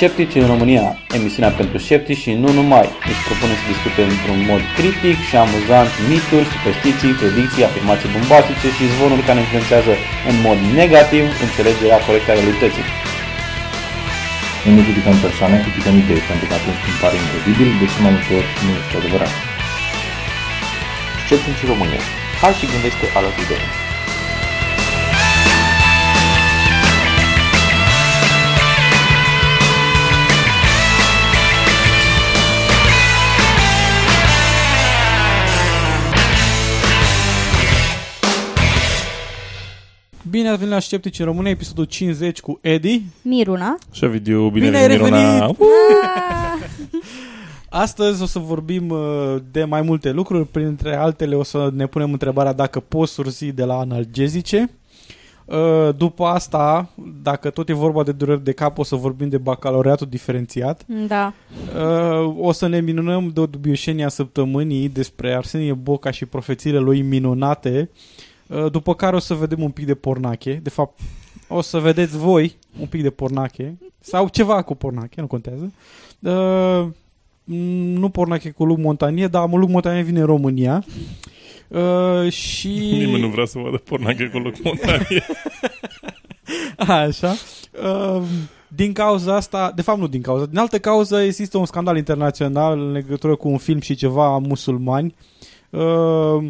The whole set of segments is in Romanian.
Sceptici în România, emisiunea pentru sceptici și nu numai. Își propune să discute într-un mod critic și amuzant mituri, superstiții, predicții, afirmații bombastice și zvonuri care influențează în mod negativ înțelegerea corectă a realității. Noi nu criticăm persoane, criticăm idei, pentru că atunci când pare incredibil, de ce mai multe ori nu este adevărat. Sceptici în România. Hai și gândește alături de noi. Bine ați venit la Sceptici în România, episodul 50 cu Edi. Miruna. Și Ovidiu, bine, Bine ai venit, Miruna. revenit! Ah, Astăzi o să vorbim uh, de mai multe lucruri, printre altele o să ne punem întrebarea dacă poți sursi de la analgezice. Uh, După asta, dacă tot e vorba de dureri de cap, o să vorbim de bacalaureatul diferențiat. da. Uh, O să ne minunăm de o dubioșenie a săptămânii despre Arsenie Boca și profețiile lui minunate. Uh, După care o să vedem un pic de pornache. De fapt, o să vedeți voi un pic de pornache. Sau ceva cu pornache, nu contează. Uh, m, nu pornache cu Luc Montanie, dar Luc Montanie vine în România. Uh, și... Nimeni nu vrea să vadă pornache cu loc montanie. Așa. Uh, din cauza asta, de fapt nu din cauza, din altă cauză există un scandal internațional în legătură cu un film și ceva musulmani. Uh,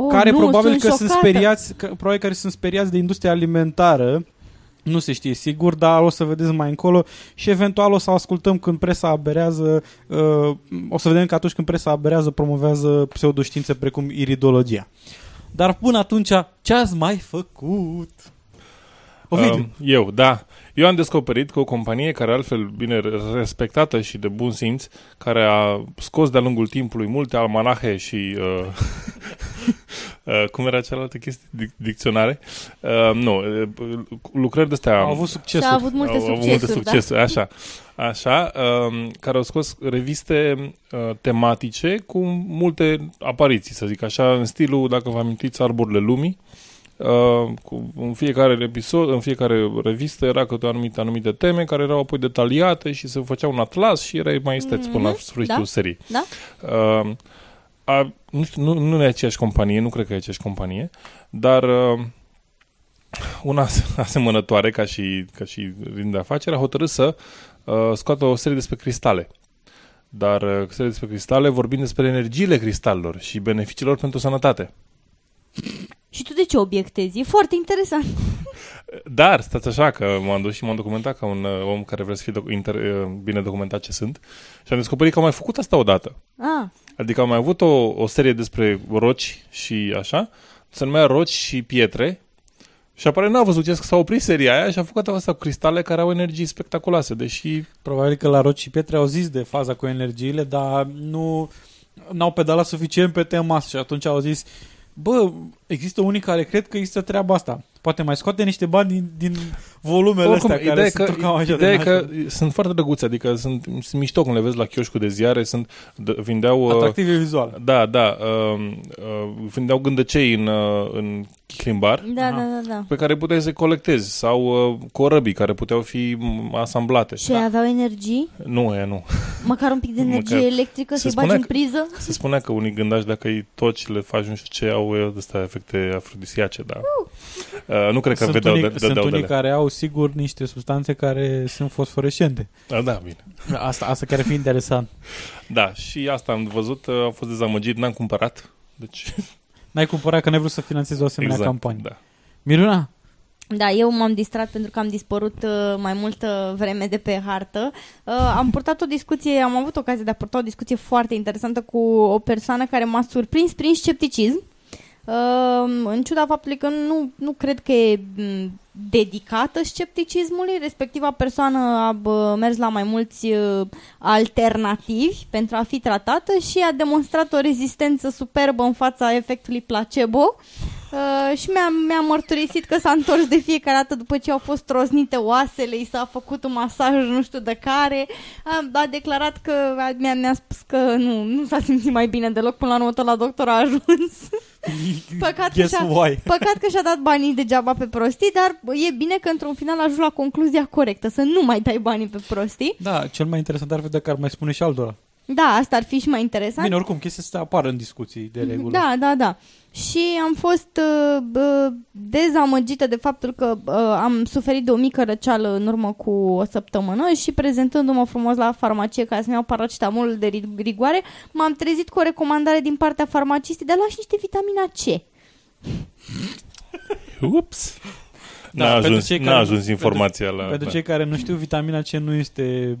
Oh, care nu, probabil sunt că sunt șocată. speriați, că, probabil care sunt speriați de industria alimentară. Nu se știe sigur, dar o să vedeți mai încolo și eventual o să ascultăm când presa aberează, uh, o să vedem că atunci când presa aberează promovează pseudoștiințe precum iridologia. Dar până atunci, ce ați mai făcut? Ovidiu, Um, eu, da. Eu am descoperit că o companie care altfel bine respectată și de bun simț, care a scos de-a lungul timpului multe almanahe și uh, uh, cum era cealaltă chestie? Dic- dicționare? Uh, nu, uh, lucrări de-astea au avut succes. Și a avut multe au, au avut succesuri, multe succesuri, așa. Așa, um, care au scos reviste uh, tematice cu multe apariții, să zic așa, în stilul, dacă vă amintiți, Arborile Lumii. Uh, cu, în fiecare episod, în fiecare revistă era câte o anumită, anumite teme care erau apoi detaliate și se făcea un atlas și erai mai isteț până la Mhm, sfârșitul da. serii. Da? Uh, a, nu, știu, nu, nu e aceeași companie, nu cred că e aceeași companie, dar uh, una as- asemănătoare ca și, ca și rin de afaceri a hotărât să uh, scoată o serie despre cristale. Dar uh, serie despre cristale vorbind despre energiile cristalelor și beneficiilor pentru sănătate. Și tu de ce obiectezi? E foarte interesant. Dar, stați așa, că m-am dus și m-am documentat ca un uh, om care vrea să fie doc- inter, uh, bine documentat ce sunt și am descoperit că am mai făcut asta odată. Ah, Adică am mai avut o, o serie despre roci și așa, se numea roci și pietre și apare n-a văzut ce s-a oprit seria aia și a făcut asta cu cristale care au energii spectaculoase, deși Probabil că la Roci și Pietre au zis de faza cu energiile, dar nu n-au pedalat suficient pe tema asta și atunci au zis Bă, există unii care cred că există treaba asta. Poate mai scoate niște bani din, din volumele Oricum, astea care ideea e sunt că, cam așa ideea e de că nașpa. sunt foarte drăguțe, adică sunt, sunt mișto când le vezi la chioșcul de ziare, sunt, d- vindeau... uh, Atractive vizual. Da, da, uh, uh, vindeau gândăcei în, uh, în chihlimbar, da, Aha. da, da, da. pe care puteai să colectezi, sau uh, corăbii care puteau fi m, asamblate. Și aveau energii? Nu, e nu. Măcar un pic de energie Măcar- electrică se să-i bagi spunea în că- priză? Se spunea că unii gândași dacă îi toci, le faci nu știu ce, au uh, astea efecte afrodisiace, dar uh, nu cred că sunt vedeau unii, de, sunt dădeau de unii alea. care au sigur niște substanțe care sunt fosforescente. Ah, da, bine. Asta, asta chiar ar fi interesant. Da, și asta am văzut, uh, am fost dezamăgit, n-am cumpărat. Deci, N-ai cumpărat că n-ai vrut să finanțezi o asemenea exact, campanie. Da. Miruna, Da, eu m-am distrat pentru că am dispărut uh, mai multă vreme de pe hartă. Uh, am purtat o discuție, am avut ocazia de a purta o discuție foarte interesantă cu o persoană care m-a surprins prin scepticism. Uh, în ciuda faptului că nu, nu cred că e m, dedicată scepticismului, respectiva persoană a bă, mers la mai mulți uh, alternativi pentru a fi tratată și a demonstrat o rezistență superbă în fața efectului placebo. Uh, și mi-a, mi-a mărturisit că s-a întors de fiecare dată după ce au fost troznite oasele, i s-a făcut un masaj nu știu de care, a, a declarat că a, mi-a, mi-a spus că nu, nu s-a simțit mai bine deloc, până la urmă tot la doctor a ajuns. Păcat că, Guess și-a, why? păcat că și-a dat banii degeaba pe prostii, dar e bine că într-un final ajung la concluzia corectă, să nu mai dai banii pe prostii. Da, cel mai interesant ar fi dacă ar mai spune și altora. Da, asta ar fi și mai interesant. Bine, oricum, chestia asta apară în discuții de regulă. Da, da, da. Și am fost uh, uh, dezamăgită de faptul că uh, am suferit de o mică răceală în urmă cu o săptămână și prezentându-mă frumos la farmacie ca să-mi iau paracetamol de ri- rigoare, m-am trezit cu o recomandare din partea farmacistei de a lua și niște vitamina C. Ups! Da, N-a pentru ajuns, cei n-a care- ajuns informația la... Pentru da. cei care nu știu, vitamina C nu este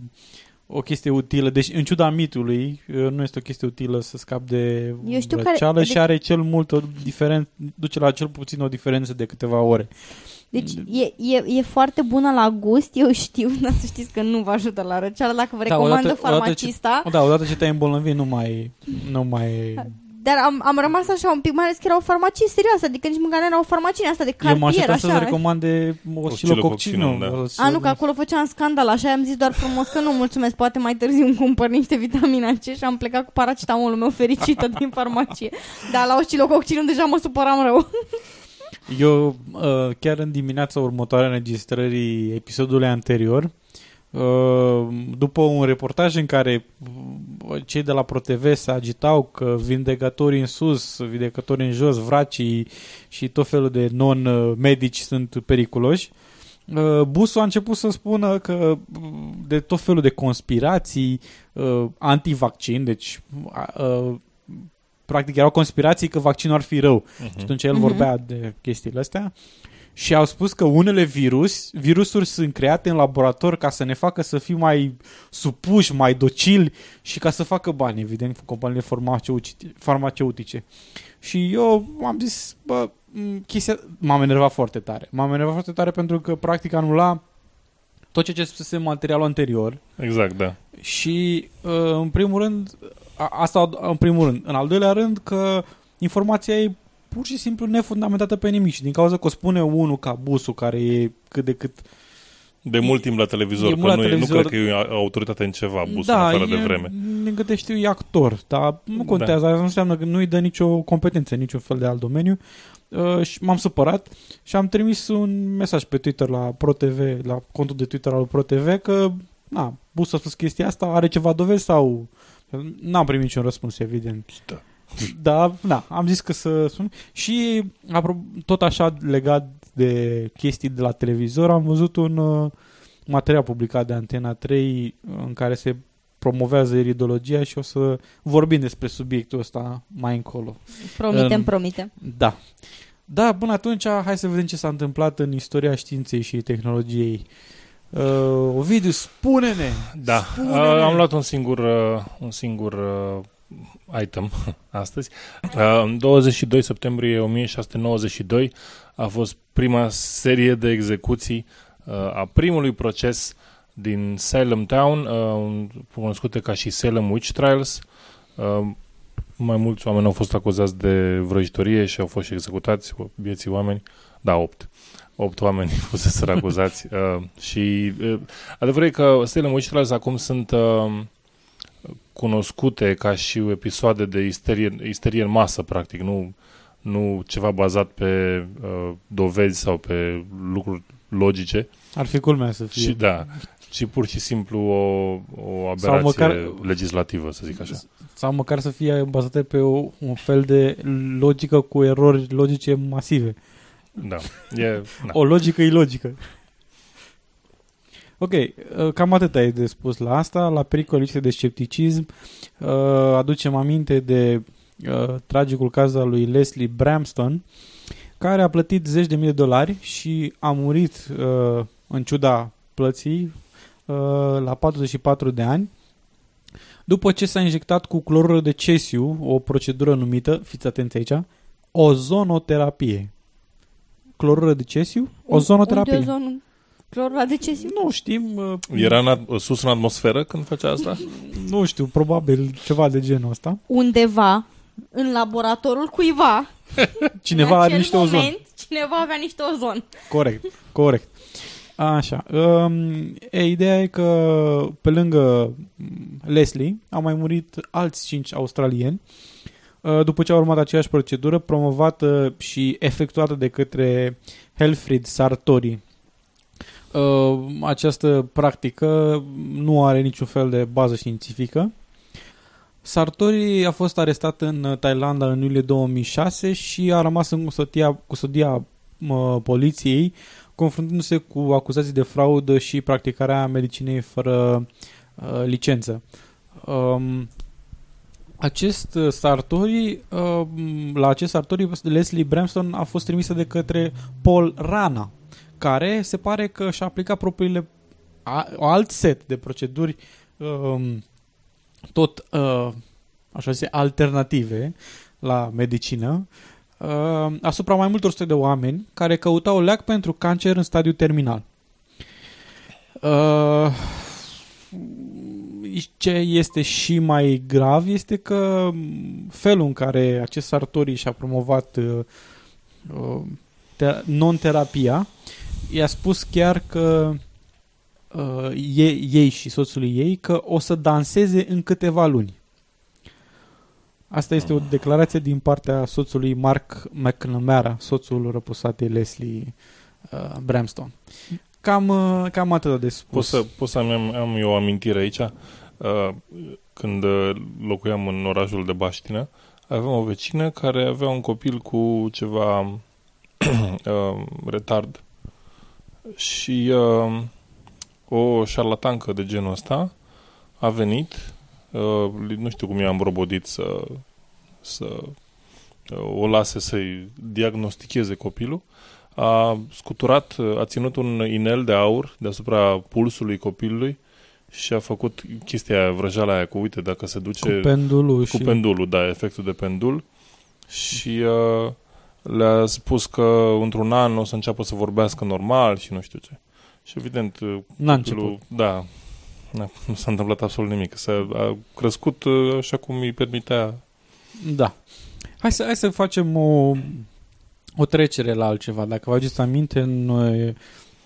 o chestie utilă, deci în ciuda mitului, nu este o chestie utilă să scap de Eu știu care- răceală și de- are cel mult o diferență, duce la cel puțin o diferență de câteva ore. Deci e, e, e foarte bună la gust, eu știu, dar să știți că nu vă ajută la răceală dacă vă Da, recomandă odată- odată farmacista. Da, odată ce te-ai îmbolnăvit, nu mai... Nu mai... Dar am, am rămas așa un pic, mai ales că era o farmacie serioasă, adică nici măcar nu era o farmacie asta de Eu mă cartier, așteptam să-ți așa. recomande oscilococcinul. Oscilococcinul, da. A, nu, că acolo făceam scandal, așa am zis doar frumos că nu, mulțumesc, poate mai târziu îmi cumpăr niște vitamina C și am plecat cu paracetamolul meu fericită din farmacie. Dar la oscilococcinul deja mă supăram rău. Eu, uh, chiar în dimineața următoare a înregistrării episodului anterior, uh, după un reportaj în care uh, cei de la ProTV se agitau că vindecătorii în sus, vindecătorii în jos, vracii și tot felul de non-medici sunt periculoși, uh, Busu a început să spună că uh, de tot felul de conspirații uh, anti-vaccin, deci uh, practic erau conspirații că vaccinul ar fi rău. Mhm. Și atunci el Mhm. vorbea de chestiile astea și au spus că unele virus, virusuri sunt create în laborator ca să ne facă să fim mai supuși, mai docili și ca să facă bani, evident, cu companiile farmaceutice. farmaceutice. Și eu am zis, bă, m, chestia m-am enervat foarte tare. M-am enervat foarte tare pentru că practic anula tot ceea ce spusese în materialul anterior Exact, da. și uh, în primul rând a, asta în primul rând, în al doilea rând că informația e pur și simplu nefundamentată pe nimic și din cauza că o spune unul ca Busu care e cât de cât De mult timp la televizor, E că mult la nu, e, nu televizor. cred că e o autoritate în ceva, busul da, afară e, de vreme. din câte știu e actor, dar nu contează, asta nu înseamnă că nu-i dă nicio competență în niciun fel de alt domeniu uh, și m-am supărat și am trimis un mesaj pe Twitter la ProTV, la contul de Twitter al ProTV că na, Busu a spus chestia asta, are ceva dovezi sau N-am primit niciun răspuns, evident. Da. Da, da, am zis că să spun. Și apro- tot așa legat de chestii de la televizor, am văzut un uh, material publicat de Antena 3 în care se promovează iridologia și o să vorbim despre subiectul ăsta mai încolo. Promitem, Um, promitem. Da. Da, până atunci hai să vedem ce s-a întâmplat în istoria științei și tehnologiei. Uh, Ovidiu, spune-ne! Da, Spune-ne! uh, am luat un singur, uh, un singur uh, item astăzi. Uh, în 22 septembrie 1692 a fost prima serie de execuții uh, a primului proces din Salem Town, uh, cunoscute ca și Salem Witch Trials. Uh, mai mulți oameni au fost acuzați de vrăjitorie și au fost și executați, vieții oameni. Da, 8. 8 oameni fuseseră acuzați. Uh, și uh, adevărul e că Salem Witch Trials acum sunt uh, cunoscute ca și episoade de isterie, isterie în masă, practic, nu, nu ceva bazat pe uh, dovezi sau pe lucruri logice, Ar fi culmea să fie. și, da, ci pur și simplu o, o aberație Sau măcar- legislativă, să zic așa. Sau măcar să fie bazate pe o, un fel de logică cu erori logice masive. Da, e, da. O logică ilogică. Ok, uh, cam atât ai de spus la asta. La pericol lipsă de scepticism, uh, aducem aminte de uh, tragicul caz al lui Leslie Bramston, care a plătit zeci de mii de dolari și a murit uh, în ciuda plății uh, la 44 de ani după ce s-a injectat cu clorură de cesiu, o procedură numită, fiți atenți aici, ozonoterapie. Clorură de cesiu, ozonoterapie. Unde ozonul? Clorura de cesiu? Nu știm, uh, Era în, at- sus în atmosferă când făcea asta? nu știu, probabil ceva de genul ăsta. Undeva, în laboratorul cuiva, Cineva în are acel niște ozon. moment, cineva avea niște ozon. Corect, corect. Așa. Um, e, ideea e că pe lângă mm, Leslie au mai murit alți cinci australieni. uh, după ce a urmat aceeași procedură promovată și efectuată de către Helfried Sartori. Uh, această practică nu are niciun fel de bază științifică. Sartori a fost arestat în Thailanda în iulie 2006 și a rămas în custodia, custodia uh, poliției, confruntându-se cu acuzații de fraudă și practicarea medicinei fără uh, licență. Um, acest uh, Sartori, uh, la acest Sartori, Leslie Bramston a fost trimisă de către Paul Rana, care se pare că și-a aplicat propriile a, alt set de proceduri um, tot uh, așa zise, alternative la medicină uh, asupra mai multor sute de oameni care căutau leac pentru cancer în stadiu terminal. Uh, ce este și mai grav este că felul în care acest Sartori și-a promovat uh, uh, te- non-terapia i-a spus chiar că uh, ei, ei și soțul ei că o să danseze în câteva luni. Asta este o declarație din partea soțului Mark McNamara, soțul răpusatei Leslie uh, Bramston. Cam, uh, cam atât de spus. Pot să, pot să am, am eu o amintire aici. Uh, când uh, locuiam în orașul de Baștină, aveam o vecină care avea un copil cu ceva uh, retard și uh, o șarlatancă de genul ăsta a venit, uh, nu știu cum i-am îmbrobodit să, să uh, o lase să-i diagnosticheze copilul, a scuturat, a ținut un inel de aur deasupra pulsului copilului și a făcut chestia aia, vrăjala aia cu, uite, dacă se duce... Cu pendulul Cu și... pendulul, da, efectul de pendul. Și uh, le-a spus că într-un an o să înceapă să vorbească normal și nu știu ce. Și evident, uh, N-a copilul- început. Da, na, nu s-a întâmplat absolut nimic. S-a a crescut uh, așa cum îi permitea. Da. Hai să, hai să facem o, o trecere la altceva. Dacă vă aduceți aminte, în,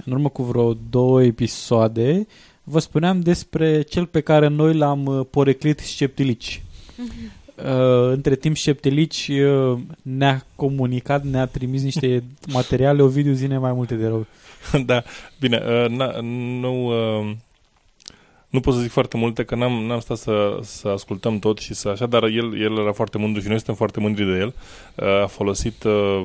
în urmă cu vreo două episoade, vă spuneam despre cel pe care noi l-am uh, poreclit Sceptilici. Uh, între timp Sceptilici uh, ne-a comunicat, ne-a trimis niște materiale, Ovidiu zine mai multe de rău. da, bine, uh, na, nu... Uh, nu pot să zic foarte multe, că n-am, n-am stat să, să ascultăm tot și să așa, dar el, el era foarte mândru și noi suntem foarte mândri de el. Uh, a folosit uh,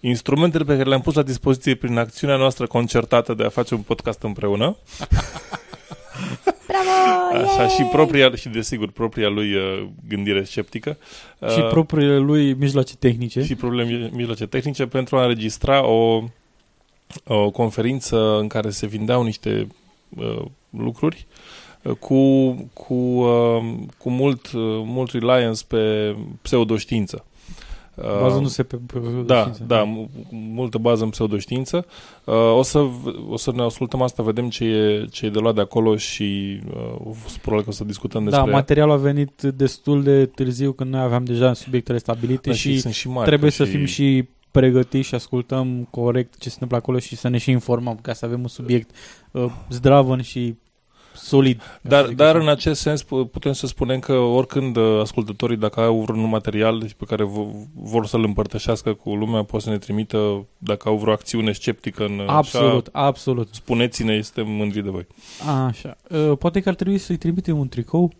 instrumentele pe care le-am pus la dispoziție prin acțiunea noastră concertată de a face un podcast împreună. Bravo! Așa, yay! și propria, și desigur, propria lui uh, gândire sceptică. Uh, Și propriile lui mijloace tehnice. și probleme mijloace tehnice pentru a înregistra o, o conferință în care se vindeau niște uh, lucruri uh, cu, cu, uh, cu mult, uh, mult reliance pe pseudoștiință. Uh, Bazându-se pe, pe da, știință. da, mu- multă bază în pseudoștiință. Uh, o, să, v- o să ne ascultăm asta, vedem ce e, ce e de luat de acolo și uh, probabil că o să discutăm Da, despre ea. materialul a venit destul de târziu când noi aveam deja subiectele stabilite Da, și sunt și mari, trebuie ca să fim și pregătiți și ascultăm corect ce se întâmplă acolo și să ne și informăm ca să avem un subiect uh, zdravăn și solid. Dar, Adică dar să- în acest sens pu- putem să spunem că oricând uh, ascultătorii, dacă au vreun material pe care v- vor să-l împărtășească cu lumea, pot să ne trimită, dacă au vreo acțiune sceptică în Absolut, așa, absolut. spuneți-ne, suntem mândri de voi. Așa. Uh, poate că ar trebui să-i trimitem un tricou.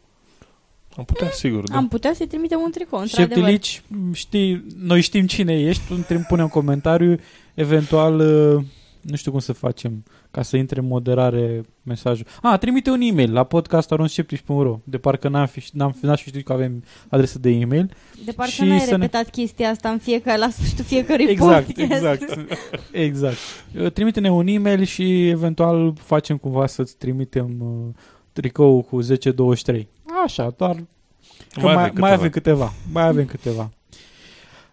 Am putea, sigur, da. Am putea să-i trimitem un tricou, într-adevăr. Șeptilici, știi, noi știm cine ești, tu îmi pune un comentariu, eventual, uh, nu știu cum să facem, ca să intre în moderare mesajul. A, trimite un e-mail la podcast.aronsceptici.ro De parcă n-am fi, n-am, n-aș fi știut că avem adresă de e-mail. De parcă Și n-ai să ne- repetat chestia asta în fiecare, la sfârșitul fiecărui Exact, podcast. exact. Exact. Uh, Trimite-ne un e-mail și eventual facem cumva să-ți trimitem uh, tricou cu 10-23. Așa, doar Că mai, mai, avem mai câteva. avem câteva. Mai avem câteva.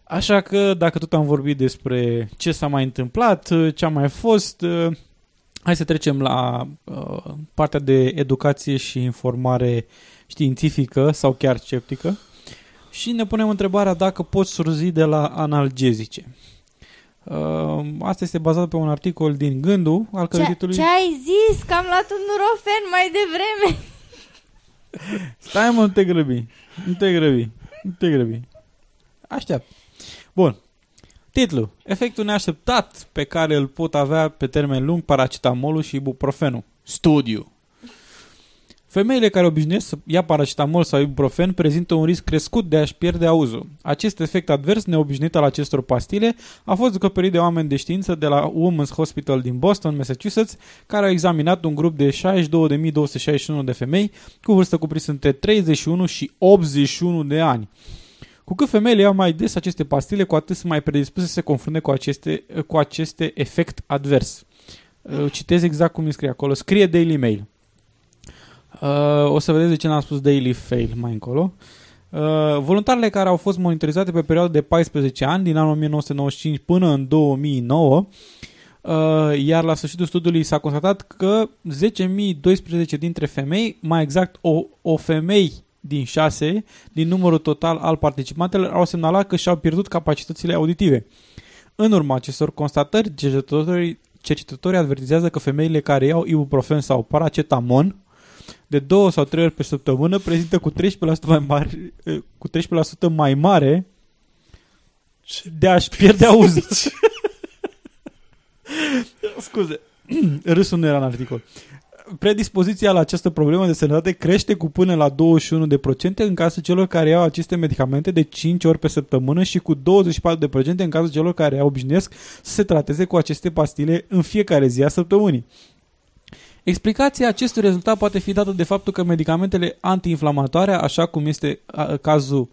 Așa că, dacă tot am vorbit despre ce s-a mai întâmplat, ce a mai fost, uh, hai să trecem la uh, partea de educație și informare științifică sau chiar sceptică și ne punem întrebarea dacă poți surzi de la analgezice. Uh, asta este bazat pe un articol din Gândul al cărui Ce, titlul ce ai zis? Că am luat un nurofen mai devreme. Stai mă, nu te grăbi. Nu te grăbi. Nu te grăbi. Aștept. Bun. Titlu. Efectul neașteptat pe care îl pot avea pe termen lung paracetamolul și ibuprofenul. Studiu. Femeile care obișnuiesc să ia paracetamol sau ibuprofen prezintă un risc crescut de a-și pierde auzul. Acest efect advers neobișnuit al acestor pastile a fost descoperit de oameni de știință de la Women's Hospital din Boston, Massachusetts, care au examinat un grup de 62.261 de femei cu vârstă cuprinsă între 31 și 81 de ani. Cu cât femeile iau mai des aceste pastile, cu atât sunt mai predispuse să se confrunte cu aceste, cu aceste efect advers. Uh, Citez exact cum îi scrie acolo. Scrie Daily Mail. Uh, o să vedeți de ce n-am spus Daily Fail mai încolo. Uh, voluntarele care au fost monitorizate pe perioada de 14 ani, din anul 1995 până în 2009, uh, iar la sfârșitul studiului s-a constatat că 10.012 dintre femei, mai exact o, o femei din 6 din numărul total al participantelor au semnalat că și-au pierdut capacitățile auditive. În urma acestor constatări, cercetătorii, cercetătorii avertizează că femeile care iau ibuprofen sau paracetamon de două sau trei ori pe săptămână prezintă cu 13% mai mare, eh, cu 13% mai mare de a-și pierde auzul. Scuze, râsul nu era în articol. Predispoziția la această problemă de sănătate crește cu până la 21% în cazul celor care iau aceste medicamente de 5 ori pe săptămână și cu 24% în cazul celor care obișnuiesc să se trateze cu aceste pastile în fiecare zi a săptămânii. Explicația acestui rezultat poate fi dată de faptul că medicamentele antiinflamatoare, așa cum este a, cazul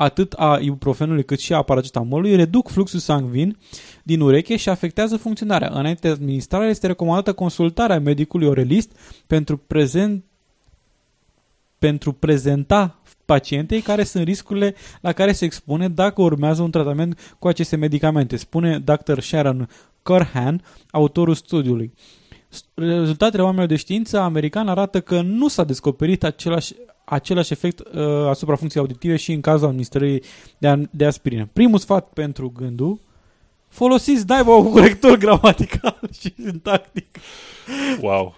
atât a ibuprofenului cât și a paracetamolului, reduc fluxul sanguin din ureche și afectează funcționarea. Înainte de administrare este recomandată consultarea medicului orelist pentru, prezent, pentru prezenta pacientei care sunt riscurile la care se expune dacă urmează un tratament cu aceste medicamente, spune Dr. Sharon Curhan, autorul studiului. Rezultatele oamenilor de știință american arată că nu s-a descoperit același, același efect uh, asupra funcției auditive și în cazul administrării de, de aspirină. Primul sfat pentru gândul, folosiți naiba un corector gramatical și sintactic. Wow,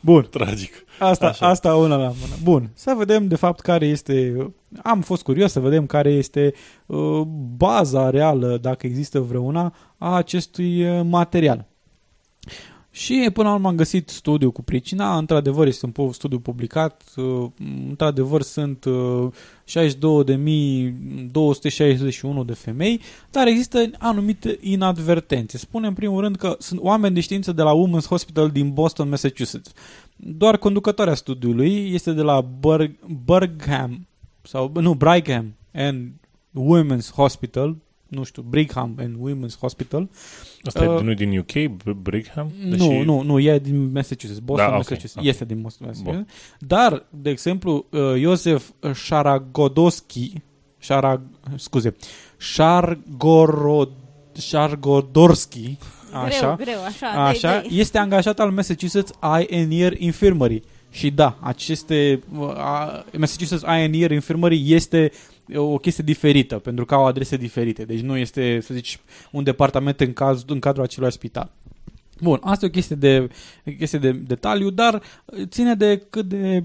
Bun, tragic. asta, Așa. asta una la mână. Bun, să vedem de fapt care este, am fost curios să vedem care este uh, baza reală, dacă există vreuna, a acestui uh, material. Și până la urmă am găsit studiul cu pricina, într-adevăr este un pu- studiu publicat, uh, într-adevăr sunt uh, 62.261 de femei, dar există anumite inadvertențe. Spune în primul rând că sunt oameni de știință de la Women's Hospital din Boston, Massachusetts. Doar conducătoarea studiului este de la Berg- Bergham, sau nu, Brigham and Women's Hospital, nu știu, Brigham and Women's Hospital, Asta Uh, uh, nu din UK, B- Brigham? nu, nu, nu, e din Massachusetts, Boston, Da, ok, Massachusetts. ok. Este din Boston, Massachusetts. Dar, de exemplu, uh, Iosef Sharagodowski, Shara, scuze, Shargorod, Shargodorski, așa, Greu, greu, așa. așa dai, dai. este angajat al Massachusetts Eye and Ear Infirmary. Și da, aceste uh, a- Massachusetts Eye and Ear Infirmary este o chestie diferită, pentru că au adrese diferite. Deci nu este, să zici, un departament în, caz, în cadrul acelui spital. Bun, asta e o chestie de, chestie de detaliu, dar ține de cât de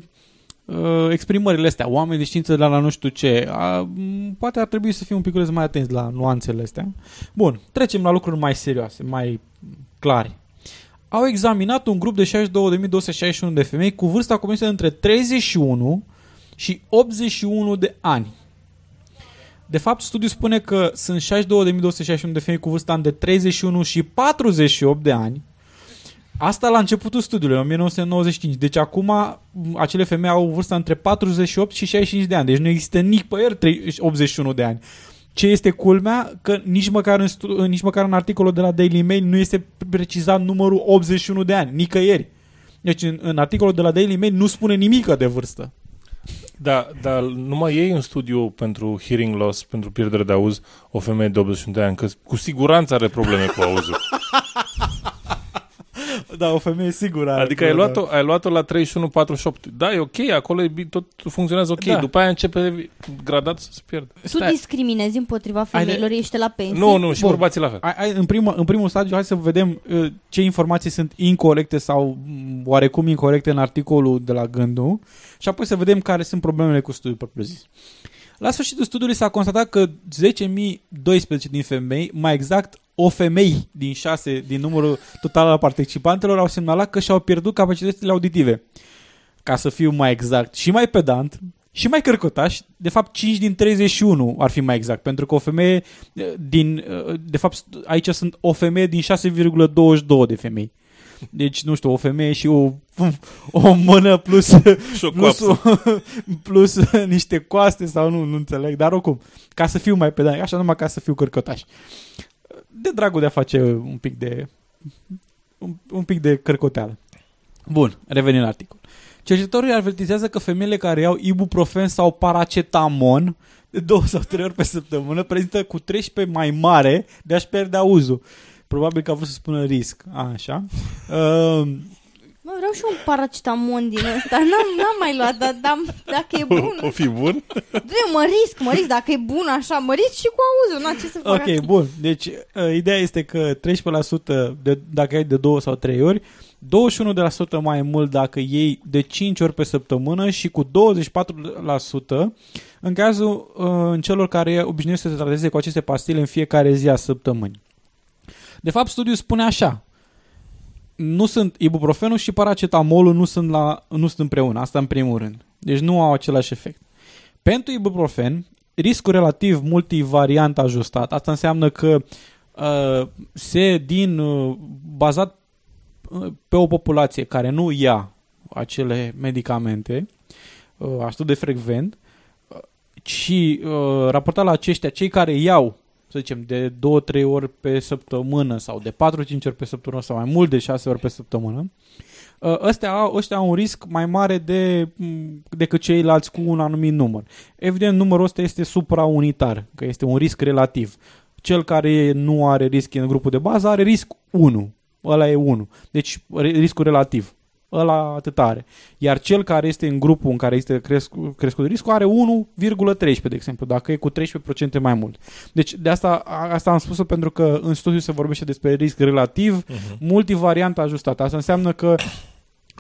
uh, exprimările astea, oameni de știință de la, la nu știu ce. A, m, poate ar trebui să fim un pic mai atenți la nuanțele astea. Bun, trecem la lucruri mai serioase, mai clare. Au examinat un grup de 62.261 de femei cu vârsta cuprinsă între 31 și 81 de ani. De fapt, studiul spune că sunt 62.261 de femei cu vârsta între 31 și 48 de ani. Asta la începutul studiului, în 1995. Deci acum m, acele femei au vârsta între 48 și 65 de ani. Deci nu există nicăieri trei- 81 de ani. Ce este culmea? Că nici măcar în, stu- nici măcar în articolul de la Daily Mail nu este precizat numărul 81 de ani. Nicăieri. Deci în, în articolul de la Daily Mail nu spune nimic de vârstă. Da, dar numai ei în studiu pentru hearing loss, pentru pierdere de auz, o femeie de 81 de ani, că cu siguranță are probleme cu auzul. Da, o femeie sigură. are Adică ai probleme. luat-o, ai luat-o la 31-48. Da, e ok, acolo e, bi- tot funcționează ok. Da. După aia începe gradat să se pierdă. Tu Stai. discriminezi împotriva Hai de- femeilor, ești la pensie. Nu, nu, și Bun. bărbații la fel. Ai, ai, în, primul, în primul stadiu, hai să vedem uh, ce informații sunt incorrecte sau m, oarecum incorrecte în articolul de la Gându și apoi să vedem care sunt problemele cu studiul propriu-zis. La sfârșitul studiului s-a constatat că 10.012 din femei, mai exact o femei din 6 din numărul total al participantelor au semnalat că și-au pierdut capacitățile auditive. Ca să fiu mai exact și mai pedant, și mai cărcotaș, de fapt 5 din 31 ar fi mai exact, pentru că o femeie eh, din, eh, de fapt aici sunt o femeie din 6,22 de femei. Deci, nu știu, o femeie și o, o mână plus, Și o plus, coapsă. plus niște coaste sau nu, nu înțeleg, dar oricum, ca să fiu mai pedant, așa numai ca să fiu cărcotaș. De dragul de a face un pic de un, un pic de cărcoteală. Bun, revenim la articol. Cercetătorii avertizează că femeile care iau ibuprofen sau paracetamon de două sau trei ori pe săptămână prezintă cu 13 mai mare de a-și pierde auzul. Probabil că a vrut să spună risc. A, așa. Uh, Mă, vreau și un paracetamon din ăsta. N-am, n-am mai luat, dar, dar dacă e bun... O fi bun? Dă, mă risc, mă risc, dacă e bun așa, mă risc și cu auzul. Na, ce să fac? Ok, bun. Deci, uh, ideea este că 13% de, dacă ai de două sau trei ori, 21% mai mult dacă iei de 5 ori pe săptămână și cu 24% în cazul uh, în celor care obișnuiesc să se trateze cu aceste pastile în fiecare zi a săptămânii. De fapt, studiul spune așa. Nu sunt ibuprofenul și paracetamolul nu sunt, la, nu sunt împreună, asta în primul rând. Deci nu au același efect. Pentru ibuprofen, riscul relativ multivariant ajustat. Asta înseamnă că uh, se din uh, bazat uh, pe o populație care nu ia acele medicamente uh, atât de frecvent, uh, ci uh, raportat la aceștia, cei care iau, să zicem, de 2-3 ori pe săptămână sau de 4-5 ori pe săptămână sau mai mult de 6 ori pe săptămână, uh, ăstea au, ăștia au un risc mai mare de, m, decât ceilalți cu un anumit număr. Evident, numărul ăsta este supraunitar, că este un risc relativ. Cel care nu are risc în grupul de bază are risc 1. Ăla e 1. Deci re- riscul relativ. Ăla atât are. Iar cel care este în grupul în care este cresc- crescut de riscul are 1,13, de exemplu, dacă e cu 13% mai mult. Deci de asta, a- asta am spus-o pentru că în studiu se vorbește despre risc relativ, Uh-huh. multivariant ajustat. Asta înseamnă că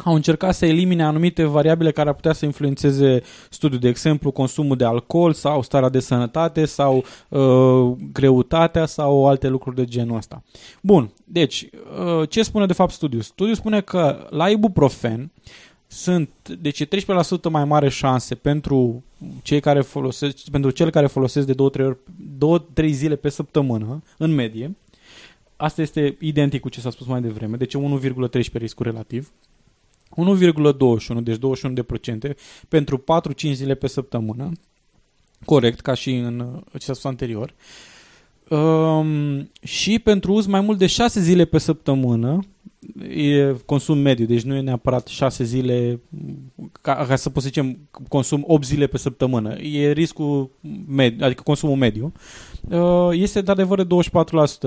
au încercat să elimine anumite variabile care ar putea să influențeze studiul, de exemplu consumul de alcool sau starea de sănătate sau uh, greutatea sau alte lucruri de genul ăsta. Bun, deci uh, ce spune de fapt studiul? Studiul spune că la ibuprofen sunt deci e 13% mai mare șanse pentru cei care folosesc pentru cel care folosesc de 2-3 ori 2-3 zile pe săptămână în medie. Asta este identic cu ce s-a spus mai devreme, deci e 1,13 riscul relativ. 1,21, deci 21 de procente pentru 4-5 zile pe săptămână. Corect, ca și în uh, ce s-a spus anterior. Um, și pentru uz mai mult de 6 zile pe săptămână e consum mediu, deci nu e neapărat 6 zile ca, ca să pot să zicem consum 8 zile pe săptămână. E riscul mediu, adică consumul mediu. Uh, este de adevăr de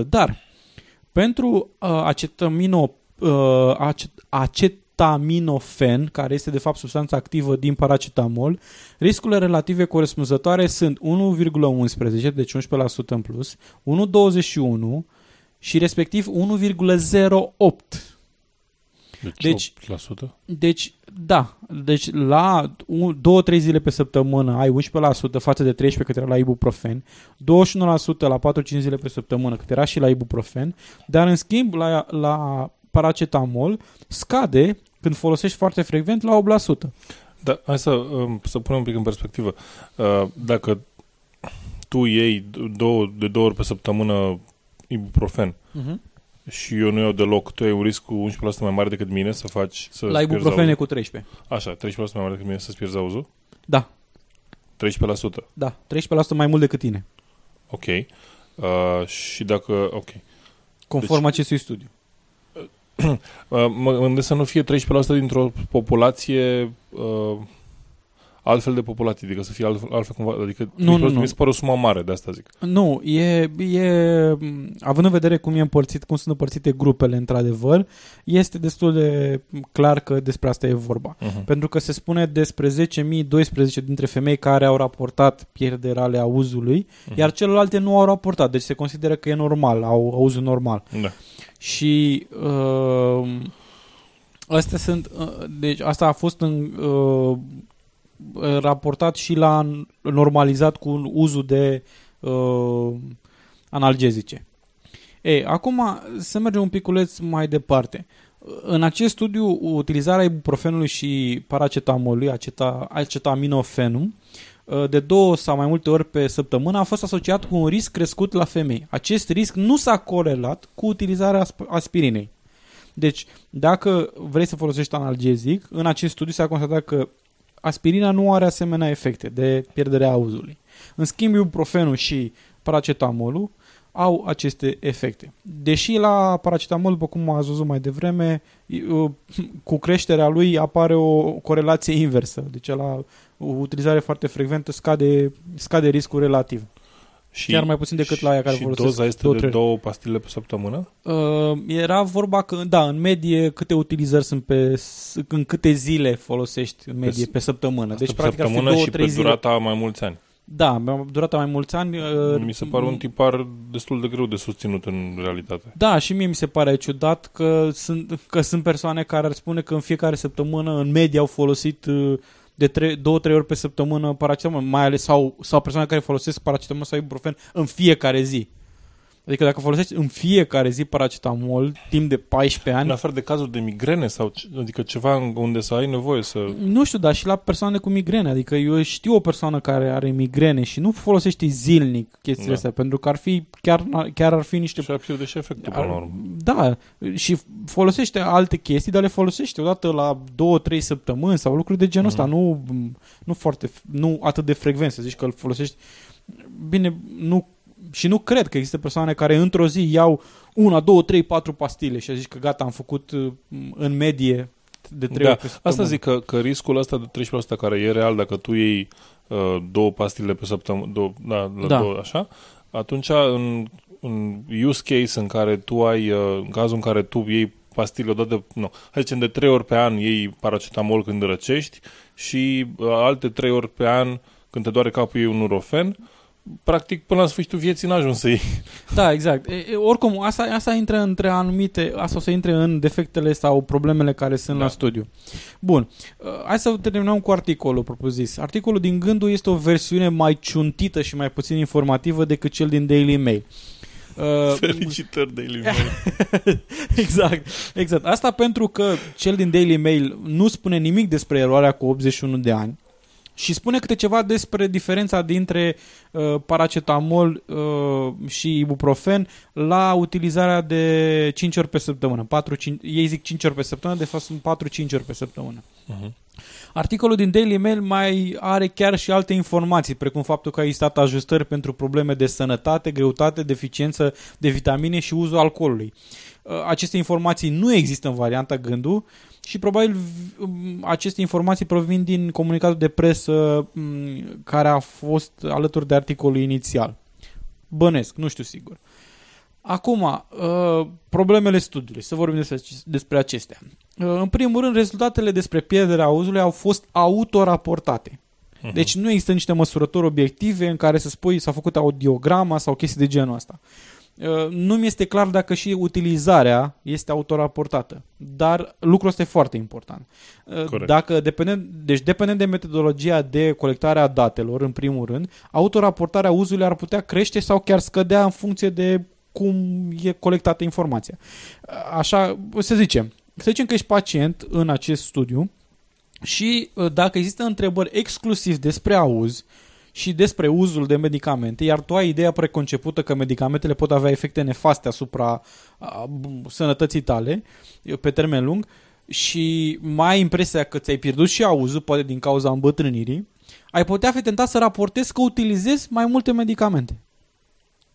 24%. Dar pentru uh, acetamino uh, acet, acetaminofen, care este de fapt substanța activă din paracetamol, riscurile relative corespunzătoare sunt 1,11, deci 11% în plus, 1,21 și respectiv 1,08. Deci, Deci- 8%? Deci, da, deci la 2-3 zile pe săptămână ai 11% față de 13 cât era la ibuprofen, 21% la 4-5 zile pe săptămână cât era și la ibuprofen, dar în schimb la, la paracetamol scade când folosești foarte frecvent la 8%. Da, hai să, um, să punem un pic în perspectivă. Uh, Dacă tu iei două, de două ori pe săptămână ibuprofen Uh-huh. și eu nu iau deloc, tu ai un risc cu 11% mai mare decât mine să faci să La ibuprofen e cu 13. Așa, 13% mai mare decât mine să-ți pierzi auzul? Da, 13%. da, 13% mai mult decât tine, Ok. Uh, și dacă... Ok. conform Deci- acestui studiu. Uh, mă gândesc să nu fie 13% dintr-o populație uh, altfel de populație, adică să fie altfel, altfel cumva, adică Nu, nu, nu. mi se pare o sumă mare, de asta zic. Nu, e, e, m, având în vedere cum, e împărțit, cum sunt împărțite grupele, într-adevăr, este destul de clar că despre asta e vorba. Uh-huh. Pentru că se spune despre 10.012 dintre femei care au raportat pierderi ale auzului, Mhm. iar celelalte nu au raportat, deci se consideră că e normal, au auzul normal. Da. Și uh, astea sunt, uh, deci asta a fost în uh, uh, raportat și la normalizat cu un uzul de uh, analgezice. Ei, acum să mergem un piculeț mai departe. În acest studiu, utilizarea ibuprofenului și paracetamolului, aceta, acetaminofenum, uh, de două sau mai multe ori pe săptămână a fost asociat cu un risc crescut la femei. Acest risc nu s-a corelat cu utilizarea aspirinei. Deci, dacă vrei să folosești analgezic, în acest studiu s-a constatat că aspirina nu are asemenea efecte de pierdere a auzului. În schimb, ibuprofenul și paracetamolul au aceste efecte. Deși la paracetamol, după cum ați văzut mai devreme, cu creșterea lui apare o corelație inversă. Deci la o utilizare foarte frecventă scade, scade riscul relativ. Și, Chiar mai puțin decât la aia care și folosesc doza este două, de trei. două pastile pe săptămână? Uh, era vorba că, da, în medie câte utilizări sunt pe, în câte zile folosești în medie pe, pe săptămână. Deci, pe practic, ar fi săptămână două, și trei pe zile. durata mai mulți ani. Da, mi-a durat mai mulți ani. Uh, Mi se pare un tipar destul de greu de susținut în realitate. Da, și mie mi se pare ciudat că sunt, că sunt persoane care ar spune că în fiecare săptămână, în medie, au folosit uh, de tre- două, trei ori pe săptămână paracetamol, mai ales sau, sau persoane care folosesc paracetamol sau ibuprofen în fiecare zi. Adică dacă folosești în fiecare zi paracetamol timp de 14 În ani, afară de cazuri de migrene sau ce- adică ceva unde să ai nevoie să... nu știu, dar și la persoane cu migrene. Adică eu știu o persoană care are migrene și nu folosește zilnic chestiile Da. astea, pentru că ar fi, chiar, chiar ar fi niște Și ar pierde și efectul până la urmă. Da, și folosește alte chestii, dar le folosește odată la două, trei săptămâni sau lucruri de genul ăsta, nu, nu foarte, nu atât de frecvent, să zici că îl folosești. Bine, nu, și nu cred că există persoane care într-o zi iau una, două, trei, patru pastile și zici că gata, am făcut uh, în medie de trei Da, ori pe săptămână. asta zic că, că riscul ăsta de 13% care e real dacă tu iei uh, două pastile pe săptămână, două, da, la Da. două, așa, atunci în, în use case în care tu ai, uh, în cazul în care tu iei pastile odată, nu, hai zicem de trei ori pe an iei paracetamol când răcești și uh, alte trei ori pe an când te doare capul iei un nurofen, practic până la sfârșitul vieții n-ajungi să iei. Da, exact. E, e, oricum, asta, asta intră între anumite, asta o să intre în defectele sau problemele care sunt Da. la studiu. Bun, Uh, hai să terminăm cu articolul propus-zis. Articolul din Gândul este o versiune mai ciuntită și mai puțin informativă decât cel din Daily Mail. Uh, Felicitări de Mail. exact, exact. Asta pentru că cel din Daily Mail nu spune nimic despre eroarea cu 81 de ani și spune câte ceva despre diferența dintre uh, paracetamol uh, și ibuprofen la utilizarea de 5 ori pe săptămână. 4, 5, ei zic 5 ori pe săptămână, de fapt sunt 4-5 ori pe săptămână. Mhm. Articolul din Daily Mail mai are chiar și alte informații, precum faptul că a existat ajustări pentru probleme de sănătate, greutate, deficiență de vitamine și uzul alcoolului. Uh, Aceste informații nu există în varianta gândul și probabil v- um, aceste informații provin din comunicatul de presă m, care a fost alături de articolul inițial. Bănesc, nu știu sigur. Acum, uh, problemele studiului, să vorbim despre, despre acestea. Uh, În primul rând, rezultatele despre pierderea auzului au fost autoraportate. Mhm. Deci nu există niște măsurători obiective în care să spui s-a făcut audiograma sau chestii de genul ăsta. Uh, Nu mi este clar dacă și utilizarea este autoraportată, dar lucrul ăsta e foarte important. Uh, Corect. Dacă dependent, deci dependent de metodologia de colectare a datelor, în primul rând, autoraportarea uzului ar putea crește sau chiar scădea în funcție de cum e colectată informația. Uh, Așa, să zicem, să zicem că ești pacient în acest studiu și uh, dacă există întrebări exclusiv despre auz și despre uzul de medicamente, iar tu ai ideea preconcepută că medicamentele pot avea efecte nefaste asupra a, b- sănătății tale uh, pe termen lung și mai ai impresia că ți-ai pierdut și auzul, poate din cauza îmbătrânirii, ai putea fi tentat să raportezi că utilizezi mai multe medicamente.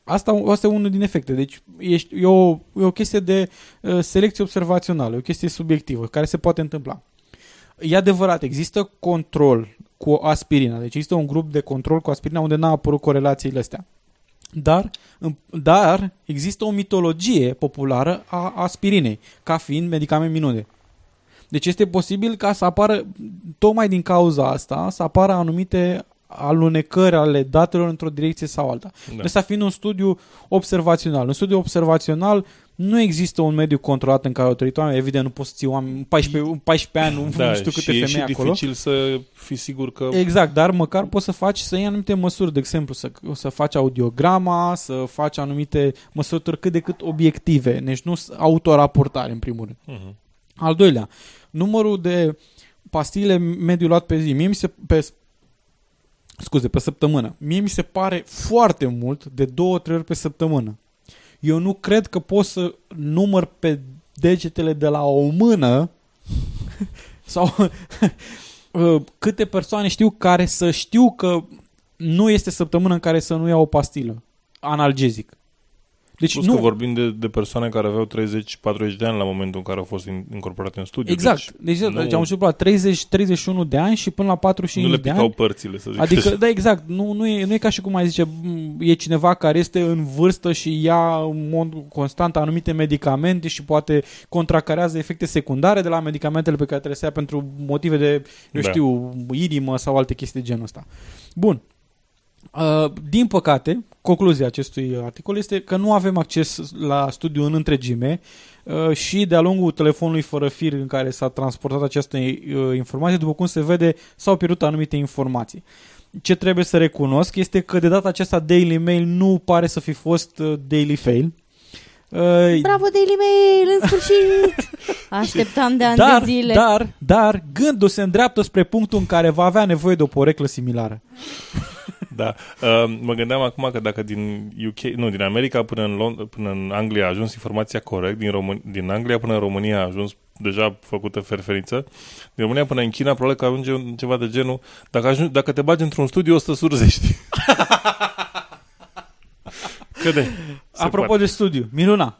Asta, asta e unul din efecte. Deci ești, e, o, e o chestie de uh, selecție observațională, e o chestie subiectivă, care se poate întâmpla. E adevărat, există control cu aspirina, deci există un grup de control cu aspirina unde n-a apărut corelațiile astea. Dar, în- dar există o mitologie populară a aspirinei, ca fiind medicament minune. Deci este posibil ca să apară, tocmai din cauza asta, să apară anumite alunecări ale datelor într-o direcție sau alta. Da. Ăsta fiind un studiu observațional. În studiu observațional nu există un mediu controlat în care autoritatea, oameni, evident nu poți să ții oameni, 14, 14 ani, nu, Da, nu știu câte și e femei și acolo. dificil să fii sigur că... Exact, dar măcar poți să faci, să iei anumite măsuri, de exemplu, să, să faci audiograma, să faci anumite măsurători cât de cât obiective, deci nu s- autoraportare în primul rând. Mhm. Al doilea, numărul de pastile mediu luat pe zi, mie mi se, pe, scuze, pe săptămână, mie mi se pare foarte mult de două, trei ori pe săptămână. Eu nu cred că pot să număr pe degetele de la o mână sau uh, câte persoane știu care să știu că nu este săptămână în care să nu iau o pastilă analgezic. Deci Plus nu, că vorbim de, de persoane care aveau 30-40 de ani la momentul în care au fost in, incorporate în studiu. Exact. Deci, deci, nu- deci am început la 30, 31 de ani și până la Deci 45 nu le de picau ani. părțile, să zic Adică, așa. da, exact. Nu, nu, e, nu e ca și cum ai zice, m, e cineva care este în vârstă și ia în mod constant anumite medicamente și poate contracarează efecte secundare de la medicamentele pe care trebuie să ia pentru motive de, eu Da. știu, inimă sau alte chestii de genul ăsta. Bun. Uh, din păcate, concluzia acestui articol este că nu avem acces la studiu în întregime uh, și de-a lungul telefonului fără fir în care s-a transportat această uh, informație, după cum se vede, s-au pierdut anumite informații. Ce trebuie să recunosc este că de data aceasta Daily Mail nu pare să fi fost uh, Daily Fail. Uh, Bravo, Daily Mail, în sfârșit! Așteptam de ani dar, de zile. dar, dar, gândul se îndreaptă spre punctul în care va avea nevoie de o poreclă similară. Da. Uh, mă gândeam acum că dacă din UK, nu, din America până în, Lond- până în Anglia a ajuns informația corect, din, Român- din Anglia până în România a ajuns deja făcută ferferiță, din România până în China probabil că ajunge un- ceva de genul, dacă, ajungi, dacă te bagi într-un studiu o să surzești. Cât de? Se Apropo poate. de studiu, Miruna,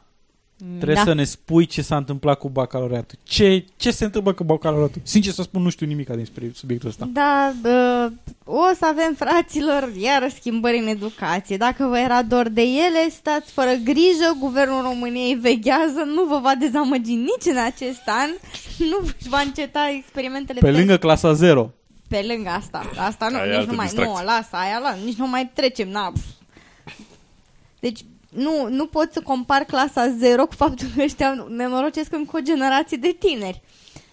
trebuie da. să ne spui ce s-a întâmplat cu bacalaureatul. Ce, ce se întâmplă cu bacalaureatul? Sincer să spun, nu știu nimic despre subiectul ăsta. Da, uh, o să avem, fraților, iară schimbări în educație. Dacă vă era dor de ele, stați fără grijă, Guvernul României veghează, nu vă va dezamăgi nici în acest an, nu își va înceta experimentele Pe lângă clasa 0. pe lângă asta. Asta nu, Aia e nici altă nu mai, distracție. nu, lasă, aia, la, nici nu mai trecem, na. pf. Deci, nu, nu pot să compar clasa 0 cu faptul că ăștia nenorocesc încă o generație de tineri.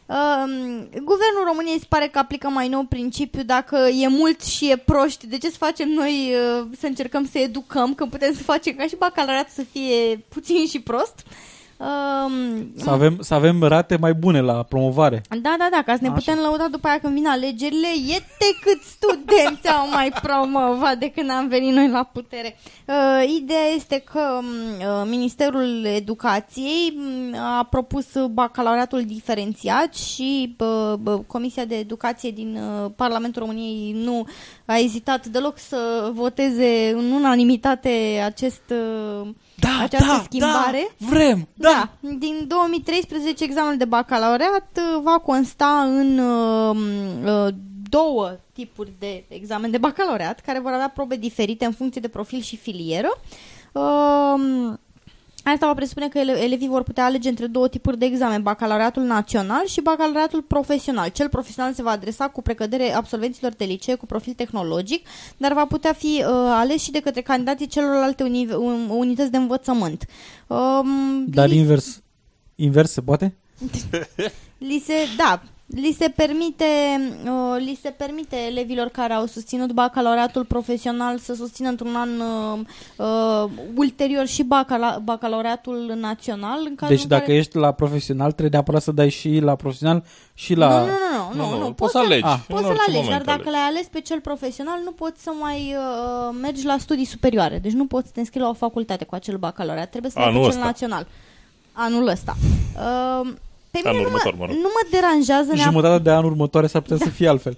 Um, guvernul României se pare că aplică mai nou principiu dacă e mult și e proști, de ce să facem noi uh, să încercăm să educăm, când putem să facem ca și bacalaureatul să fie puțin și prost? Um, Să avem, să avem rate mai bune la promovare. da, da, da, ca să ne Așa. putem lăuda după aia când vin alegerile, iete cât studenți au mai promovat de când am venit noi la putere. Uh, ideea este că um, uh, Ministerul Educației um, a propus bacalaureatul diferențiat și uh, uh, Comisia de Educație din uh, Parlamentul României nu a ezitat deloc să voteze în unanimitate acest, uh, Da, această schimbare. Da, vrem, Da. Din 2013 examenul de bacalaureat uh, va consta în uh, uh, două tipuri de examen de bacalaureat care vor avea probe diferite în funcție de profil și filieră. Uh, Asta va presupune că ele- elevii vor putea alege între două tipuri de examen, bacalaureatul național și bacalaureatul profesional. Cel profesional se va adresa cu precădere absolvenților de licee cu profil tehnologic, dar va putea fi uh, ales și de către candidații celorlalte uni- un- unități de învățământ. Um, Dar li- invers, invers se poate? li se, da, li se permite, uh, li se permite elevilor care au susținut bacalaureatul profesional să susțină într-un an uh, uh, ulterior și bacala- bacalaureatul național. În cazul Deci în dacă care... ești la profesional, trebuie neapărat să dai și la profesional și la... Nu, nu, nu, nu, nu, nu, poți să alegi. Ah. în Poți să-l orice alegi, dar moment dacă alegi. l-ai ales pe cel profesional, nu poți să mai uh, mergi la studii superioare. Deci nu poți să te înscrii la o facultate cu acel bacalaureat. Trebuie să dai Anul pe cel ăsta. național. Anul ăsta. Uh, pe mine Anul nu, următor, mă, mă rog. nu mă deranjează neapărat. Jumătatea de an următoare s-ar putea să fie altfel.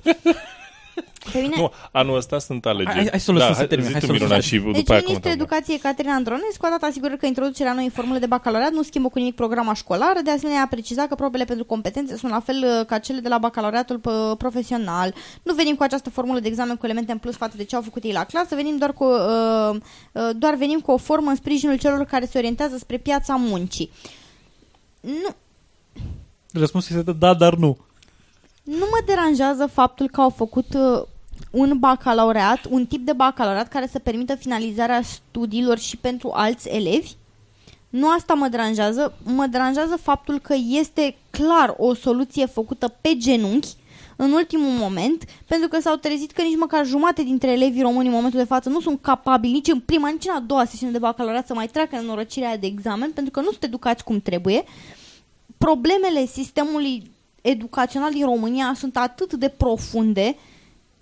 Pe mine, Nu, anul ăsta sunt alegeri. Hai- hai să o lăsăm să hai, termine, zi hai tu, să o lăsăm Miruna, să și Deci, după aia ministrul comentăm. educației Caterina Andronescu a dat asigurări că introducerea noii formule de bacalaureat nu schimbă cu nimic programa școlară. De asemenea, a precizat că probele pentru competențe sunt la fel uh, ca cele de la bacalaureatul uh, profesional. Nu venim cu această formulă de examen cu elemente în plus față de ce au făcut ei la clasă, venim doar cu, uh, uh, doar venim cu o formă în sprijinul celor care se orientează spre piața muncii. Nu, Răspunsul este da, dar nu. Nu mă deranjează faptul că au făcut uh, un bacalaureat, un tip de bacalaureat care să permită finalizarea studiilor și pentru alți elevi, Nu asta mă deranjează, mă deranjează faptul că este clar o soluție făcută pe genunchi în ultimul moment, pentru că s-au trezit că nici măcar jumate dintre elevii români în momentul de față nu sunt capabili nici în prima, nici în a doua sesiune de bacalaureat să mai treacă în norăcirea de examen, pentru că nu sunt educați cum trebuie. Problemele sistemului educațional din România sunt atât de profunde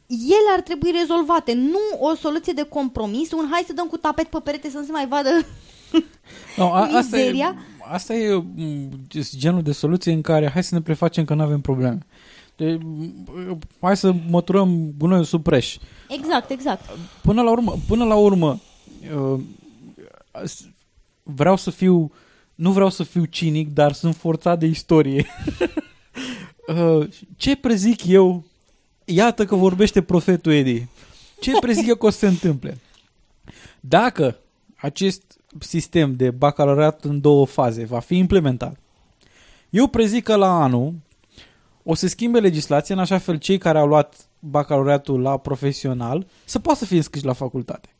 ele ar trebui rezolvate, nu o soluție de compromis, un hai să dăm cu tapet pe perete să nu se mai vadă No, a, asta, e, mizeria. asta e m, genul de soluție în care hai să ne prefacem că nu avem probleme. De, m, hai să măturăm gunoiul sub preș. Exact, exact. Până la urmă, până la urmă uh, s- vreau să fiu nu vreau să fiu cinic, dar sunt forțat de istorie. Uh, Ce prezic eu? Iată că vorbește profetul Edi. Ce prezic eu că o să se întâmple? Dacă acest sistem de bacalaureat în două faze va fi implementat, eu prezic că la anul o să schimbe legislația în așa fel cei care au luat bacalaureatul la profesional să poată să fie înscriși la facultate.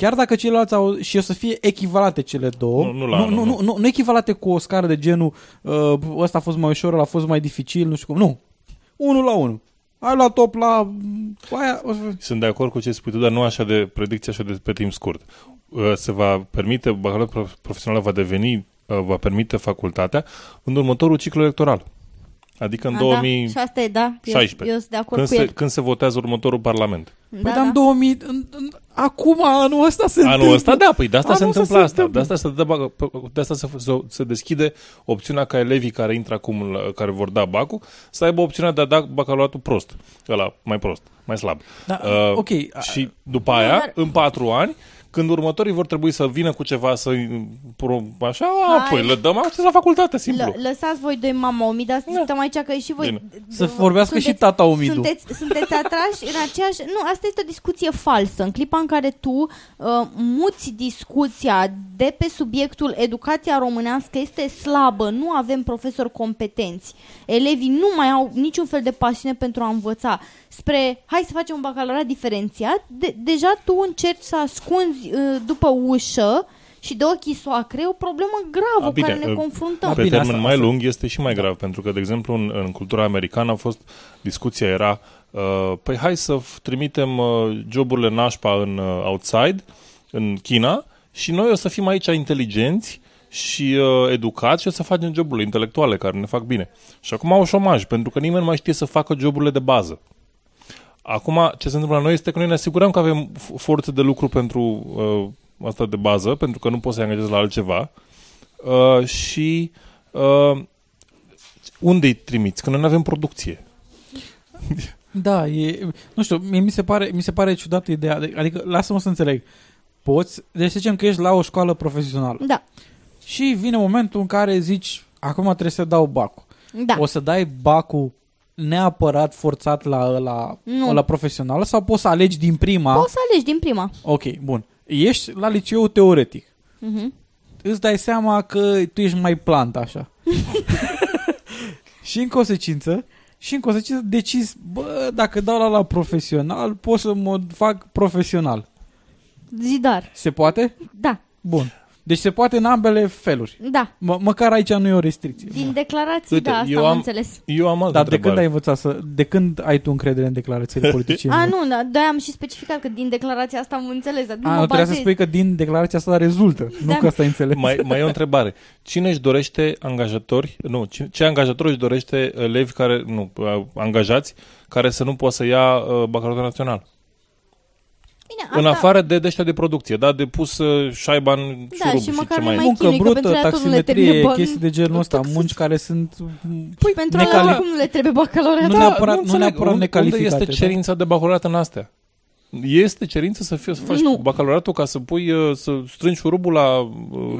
Chiar dacă ceilalți au și o să fie echivalate cele două, Nu- nu la nu, anul, nu, nu. nu, nu, nu echivalate cu o scară de genul uh, ăsta a fost mai ușor, ăla a fost mai dificil, nu știu cum. Nu. Unul la unul. Ai luat top la aia, o să... Sunt de acord cu ce spui tu, dar nu așa de predicție, așa de pe timp scurt. Uh, Se va permite, bacalaureatul prof- profesional va deveni, uh, va permite facultatea în următorul ciclu electoral. Adică în A, 2000... Da, și asta e, da. Eu, 16. eu sunt de acord Când cu se, el. când se votează următorul parlament. Păi Da, dar în da. 2000... În, în, acum, anul ăsta se Anul întâmplă. ăsta, da, păi de asta se Anul ăsta întâmplă se asta. De întâmplă. asta, se, dă, bac- de asta se, se, se deschide opțiunea ca elevii care intră acum, la, care vor da bacul, să aibă opțiunea de a da bacalaureatul prost. Ăla, mai prost, mai slab. Da, Uh, ok. Și după Nu, aia, dar- în patru ani, când următorii vor trebui să vină cu ceva să pro, așa, Hai. apoi le dăm acces la facultate, simplu. L- lăsați voi doi mama Omida să Da. discutăm aici că și voi... Bine. Să vorbească și tata Omidu. Sunteți, sunteți atrași în aceeași... Nu, asta este o discuție falsă. În clipa în care tu uh, muți discuția de pe subiectul educația românească este slabă, nu avem profesori competenți, elevii nu mai au niciun fel de pasiune pentru a învăța, spre hai să facem un bacalaureat diferențiat, de, deja tu încerci să ascunzi uh, după ușă și de ochii soacre o problemă gravă A, cu bine, care ne uh, confruntăm. Pe Bine, termen asta- mai asta- lung este și mai grav, pentru că, de exemplu, în, în cultura americană a fost, discuția era, uh, păi hai să f- trimitem uh, joburile nașpa în uh, outside, în China, și noi o să fim aici inteligenți și uh, educați și o să facem joburile intelectuale care ne fac bine. Și acum au șomaj, pentru că nimeni nu mai știe să facă joburile de bază. Acum, ce se întâmplă la noi este că noi ne asigurăm că avem f- forțe de lucru pentru uh, asta de bază, pentru că nu poți să-i angajezi la altceva. Uh, și uh, unde îi trimiți? Că noi nu avem producție. Da, e, nu știu, mie mi se pare, mi se pare ciudată ideea, de- adică lasă-mă să înțeleg. Poți, deci să zicem că ești la o școală profesională Da, și vine momentul în care zici, acum trebuie să dau bacul. da. O să dai bacul neapărat forțat la la, Nu. la profesională sau poți să alegi din prima? Poți să alegi din prima. Ok, bun. Ești la liceu teoretic. Mhm. Îți dai seama că tu ești mai plant așa. și în consecință, și în consecință decizi, bă, dacă dau la la profesional, pot să mă fac profesional. Zidar. Se poate? Da, Bun. Deci se poate în ambele feluri. da. M- măcar aici nu e o restricție. Din Bun. declarații, Uite, da, asta eu am am- înțeles. Eu am altă Dar de când întrebare. ai învățat să... De când ai tu încredere în declarațiile politicienilor? A, nu, da, de am și specificat că din declarația asta am înțeles, dar nu A, mă nu trebuia să bazez. spui că din declarația asta rezultă. Nu Da. că asta ai înțeles. Mai, mai e o întrebare. Cine își dorește angajatori, nu, cine- ce angajator își dorește elevi care, nu, uh, angajați care să nu poată să ia uh, bacalaureatul național? Bine, În asta- afară de deștea de producție, da, de pus uh, șaiba în Da, șurub și și, măcar ce nu mai mai e. Muncă chinuie, că brută, pentru aia tot nu le trebuie taximetrie, bani. chestii de genul ăsta, Taxi- munci care sunt Păi pentru necali- alea oricum nu le trebuie bacalaureat. Nu Da, neapărat- nu înțeleg. neapărat unde, necalificate, Unde este da. cerința de bacalaureat în astea? Este cerință să, fie, să faci Nu. bacalaureatul ca să pui, uh, să strângi șurubul la uh,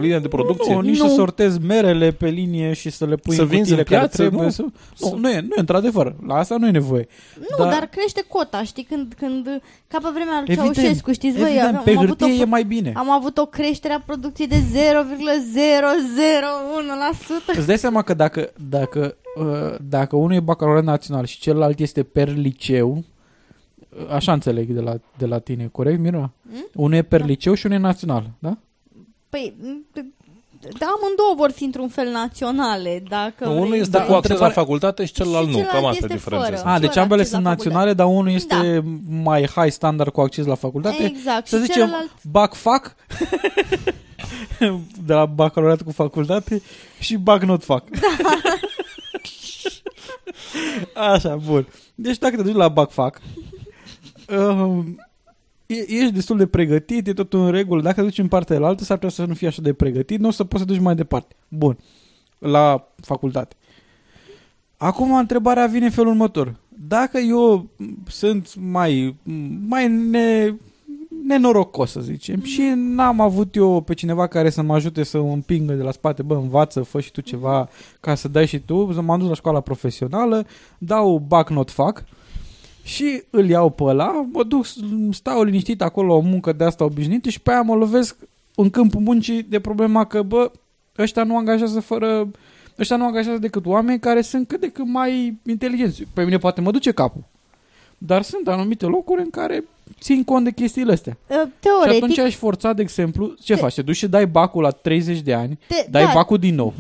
linia de producție? Nu, nici Nu. să sortezi merele pe linie și să le pui Să în vinzi cutiile în piață, care trebuie nu. să... Să- Nu, nu e, nu e într-adevăr. La asta nu e nevoie. Nu, Da. dar crește cota, știi, când, când ca pe vremea lui Evident, Ceaușescu, știți voi, Evident, am, pe am, avut o, hârtie e mai bine. am avut o creștere a producției de 0,001%. Îți dai seama că dacă, dacă, uh, dacă unul e bacalaureat național și celălalt este per liceu, uh, așa înțeleg de la, de la tine, corect, Mira? Mm? Unul e per Da. liceu și unul e național, da? Păi, m, Da, amândouă vor fi într-un fel naționale. Dacă Nu, unul vrei este Da, să- cu acces la întrebare- facultate și celălalt Și nu. Cam celălalt asta e este diferența. fără. asta. A, deci fără ambele acces sunt la naționale, dar unul este mai high standard cu acces la facultate. Exact. Să și zicem, celălalt bac fac de la bacalaureat cu facultate și bac not fac. Așa, bun. Deci dacă te duci la bac fac, uh, e- ești destul de pregătit, e totul în regulă. Dacă te duci în partea altă, s-ar putea să nu fii așa de pregătit, nu o să poți să duci mai departe. Bun. La facultate. Acum întrebarea vine în felul următor. Dacă eu sunt mai, mai ne, nenorocos, să zicem, și n-am avut eu pe cineva care să mă ajute să mă împingă de la spate, bă, învață, fă și tu ceva ca să dai și tu, să m-am dus la școala profesională, dau bac not fac și îl iau pe ăla, mă duc, stau liniștit acolo o muncă de asta obișnuită și pe aia mă lovesc în câmpul muncii de problema că, bă, ăștia nu angajează fără ăștia nu angajează decât oameni care sunt cât de cât mai inteligenți. Pe mine poate mă duce capul. Dar sunt anumite locuri în care țin cont de chestiile astea. Uh, Și Teoretic, atunci aș forța, de exemplu, ce faci? Te duci și dai bacul la 30 de ani, te, dai da, bacul din nou.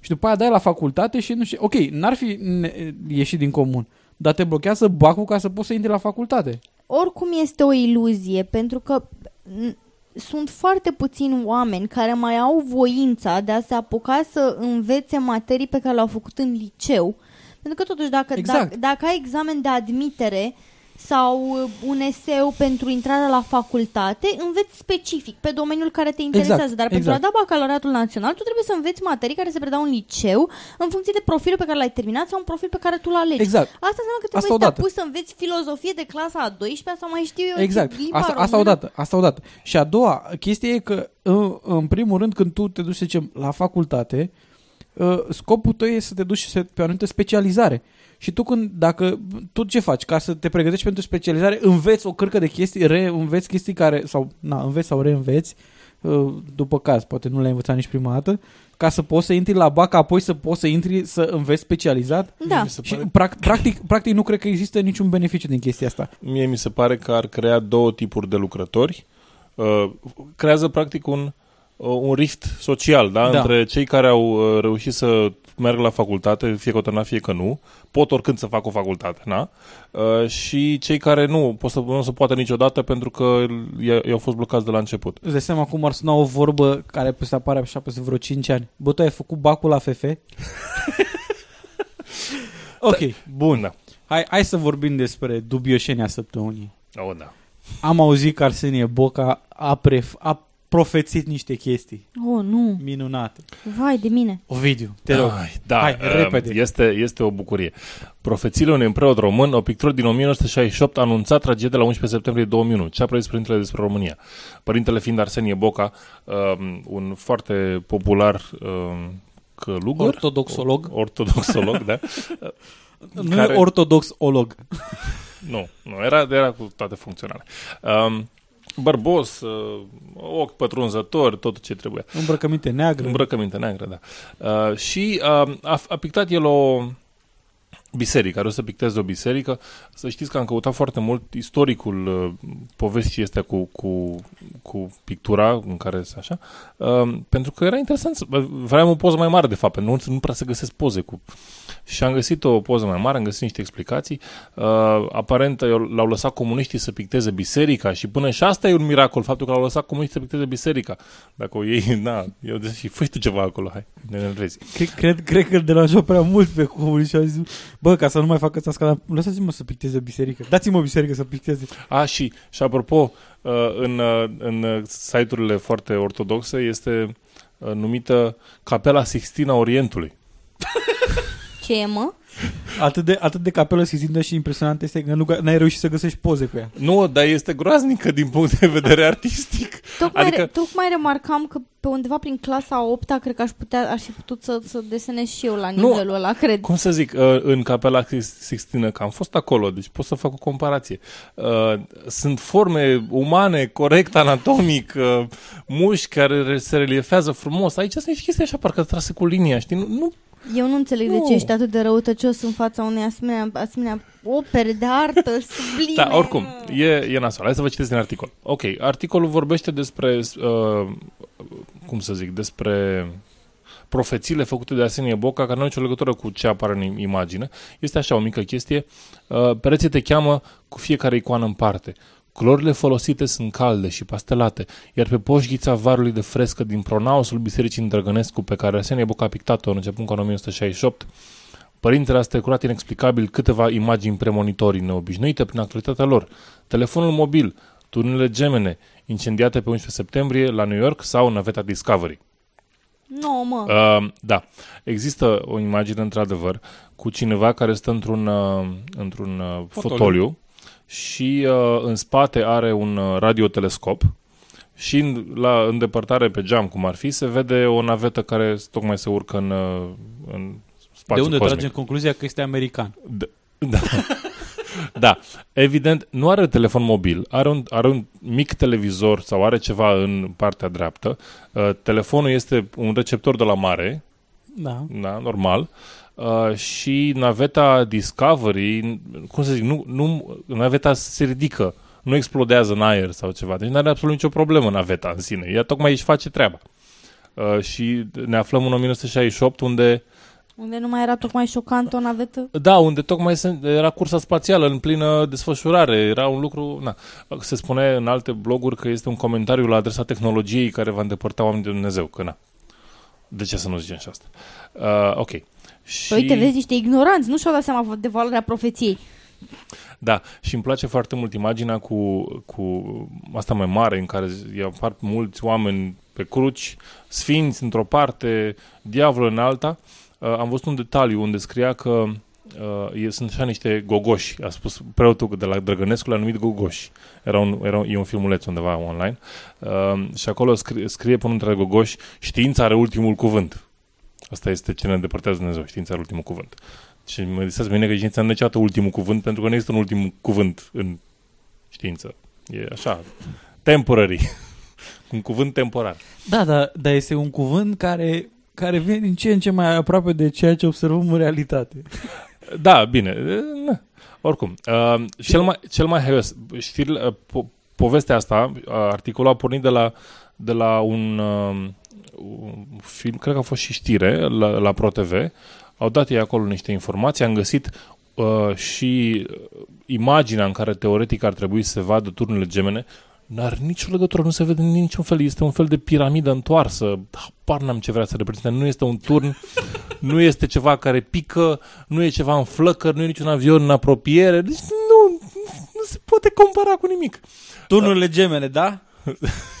Și după aia dai la facultate și nu știu... Ok, n-ar fi ne- ieșit din comun, dar te blochează bacul ca să poți să intri la facultate. oricum este o iluzie, pentru că n- sunt foarte puțini oameni care mai au voința de a se apuca să învețe materii pe care le-au făcut în liceu. Pentru că totuși dacă, Exact. dacă, dacă ai examen de admitere sau uh, un eseu pentru intrarea la facultate, înveți specific pe domeniul care te interesează. Exact, Dar pentru exact. a da bacalaureatul național, tu trebuie să înveți materii care se predau în liceu în funcție de profilul pe care l-ai terminat sau un profil pe care tu l alegi. Exact. Asta înseamnă că Asta trebuie să te odată. apuci să înveți filozofie de clasa a 12-a sau mai știu eu Exact. limba Asta, asta română. odată, asta odată. Și a doua chestie e că, în, în primul rând, când tu te duci, să zicem, la facultate, uh, scopul tău e să te duci să- pe o anumită specializare. Și tu când, dacă, tu ce faci? Ca să te pregătești pentru specializare, înveți o cărcă de chestii, reînveți chestii care, sau, na, înveți sau reînveți, uh, după caz, poate nu le-ai învățat nici prima dată, ca să poți să intri la BAC, apoi să poți să intri să înveți specializat. Da. Mi se Și pare, prac, practic, practic nu cred că există niciun beneficiu din chestia asta. mie mi se pare că ar crea două tipuri de lucrători. Uh, creează practic un, uh, un rift social da? Da. între cei care au uh, reușit să meargă la facultate, fie că o termina, fie că nu, pot oricând să facă o facultate, na? Uh, și cei care nu, pot să, nu o să poată niciodată pentru că i- i-au fost blocați de la început. Îți dai seama cum ar suna o vorbă care se apare așa peste vreo 5 ani. Bă, tu ai făcut bacul la FF? ok, Bun, da. hai, hai să vorbim despre dubioșenia săptămânii. Oh, da. Am auzit că Arsenie Boca a, pref- a profețit niște chestii Oh, nu. minunate. Vai de mine. Ovidiu, te rog. Ai, da, Hai, uh, repede. Este, este o bucurie. Profețiile unui preot român, o pictură din 1968 a anunțat tragedia la 11 septembrie 2001. Ce a prevăzut părintele despre România? Părintele fiind Arsenie Boca, um, un foarte popular um, călugăr. Ortodoxolog. Ortodoxolog, da. Nu care- e ortodox-olog. Nu, nu, era, era cu toate funcționale. Um, bărbos, uh, ochi pătrunzători, tot ce trebuia. Îmbrăcăminte neagră. Îmbrăcăminte neagră, da. Uh, și uh, a, a pictat el o biserică, are o să picteze o biserică. Să știți că am căutat foarte mult istoricul uh, povestii astea cu, cu, cu pictura în care se așa, uh, pentru că era interesant. Să, vreau o poză mai mare, de fapt, pentru că nu, nu prea se găsesc poze cu... Și am găsit o poză mai mare, am găsit niște explicații. Uh, aparent eu- l-au lăsat comuniștii să picteze biserica și până și asta e un miracol, faptul că l-au lăsat comuniștii să picteze biserica. Dacă o iei, na, eu zic, și fă tu ceva acolo, hai, ne enervezi. Cred, cred, cred că îl deranjau prea mult pe comuniști și au zis, bă, ca să nu mai facă asta scala, lăsați-mă să picteze biserică. Dați-mă o biserică să picteze. A, și, și apropo, uh, în, uh, în uh, site-urile foarte ortodoxe este uh, numită Capela Sixtina Orientului. Ce e, mă? Atât de, atât de capelă Sizintă și impresionant este că nu n-ai reușit să găsești poze cu ea. Nu, dar este groaznică din punct de vedere artistic. Tocmai, Adică- adică... tocmai remarcam că pe undeva prin clasa a 8 cred că aș, putea, aș fi putut să, să desenez și eu la Nu. nivelul ăla, cred. Cum să zic, uh, în Capela Sixtină, că am fost acolo, deci pot să fac o comparație. Uh, Sunt forme umane, corect anatomic, uh, mușchi care se reliefează frumos. Aici sunt niște chestii așa, parcă trase cu linia, știi? Nu, nu Eu nu înțeleg de Nu. ce ești atât de răutăcios în fața unei asemenea, asemenea opere de artă sublime. Da, oricum, e, e nasol. Hai să vă citesc din articol. Ok, articolul vorbește despre uh, cum să zic, despre profețiile făcute de Arsenie Boca, care nu au nicio legătură cu ce apare în imagine. Este așa o mică chestie. Uh, pereții te cheamă cu fiecare icoană în parte. Culorile folosite sunt calde și pastelate, iar pe poșghița varului de frescă din pronausul Bisericii Îndrăgănescu, pe care Arsenie Boca a pictat-o începând cu 1968, Părintele a strecurat inexplicabil câteva imagini premonitorii neobișnuite prin actualitatea lor. Telefonul mobil, turnele gemene, incendiate pe 11 septembrie la New York sau naveta Discovery. Nu, mă. Uh, da, există o imagine într-adevăr cu cineva care stă într-un, uh, într-un uh, fotoliu. fotoliu și uh, în spate are un uh, radiotelescop și în, la îndepărtare pe geam, cum ar fi, se vede o navetă care tocmai se urcă în, uh, în spațiu De unde cosmic. tragem concluzia că este american? Da. da. da, evident, nu are telefon mobil, are un, are un mic televizor sau are ceva în partea dreaptă. Uh, telefonul este un receptor de la mare, Da. da, normal, uh, și naveta Discovery, cum să zic, nu, nu, naveta se ridică, nu explodează în aer sau ceva, deci nu are absolut nicio problemă naveta în sine, ea tocmai își face treaba. Uh, și ne aflăm în 1968 unde Unde nu mai era tocmai șocant o navetă? Da, unde tocmai se, era cursa spațială în plină desfășurare. Era un lucru... Na. Se spune în alte bloguri că este un comentariu la adresa tehnologiei care va îndepărta oamenii de Dumnezeu. Că na. De ce să nu zicem și asta? Uh, ok. Și, Uite, vezi, niște ignoranți, nu și-au dat seama de valoarea profeției. Da, și îmi place foarte mult imaginea cu, cu asta mai mare în care apar mulți oameni pe cruci, sfinți într-o parte, diavolul în alta. Uh, am văzut un detaliu unde scria că uh, e, sunt așa niște gogoși. A spus preotul de la Drăgănescu, l-a numit gogoși. Era un, era un, e un filmuleț undeva online. Uh, și acolo scrie, scrie până între gogoși, știința are ultimul cuvânt. Asta este ce ne îndepărtează Dumnezeu, știința are ultimul cuvânt. Și mă disează pe mine că știința nu are niciodată ultimul cuvânt, pentru că nu există un ultim cuvânt în știință. E așa, temporary. un cuvânt temporar. Da, da, dar este un cuvânt care, care vine din ce în ce mai aproape de ceea ce observăm în realitate. Da, bine. Na. Oricum, uh, cel mai, cel mai haios, știrile, uh, po- povestea asta, uh, articolul a pornit de la, de la un, uh, un film, cred că a fost și știre, la, la ProTV, au dat ei acolo niște informații, am găsit uh, și imaginea în care teoretic ar trebui să se vadă turnele gemene, N-are nicio legătură, nu se vede în niciun fel. Este un fel de piramidă întoarsă. Habar n-am ce vrea să reprezinte. Nu este un turn, nu este ceva care pică, nu e ceva în flăcări, nu e niciun avion în apropiere. Deci nu, nu se poate compara cu nimic. Turnurile gemene, da?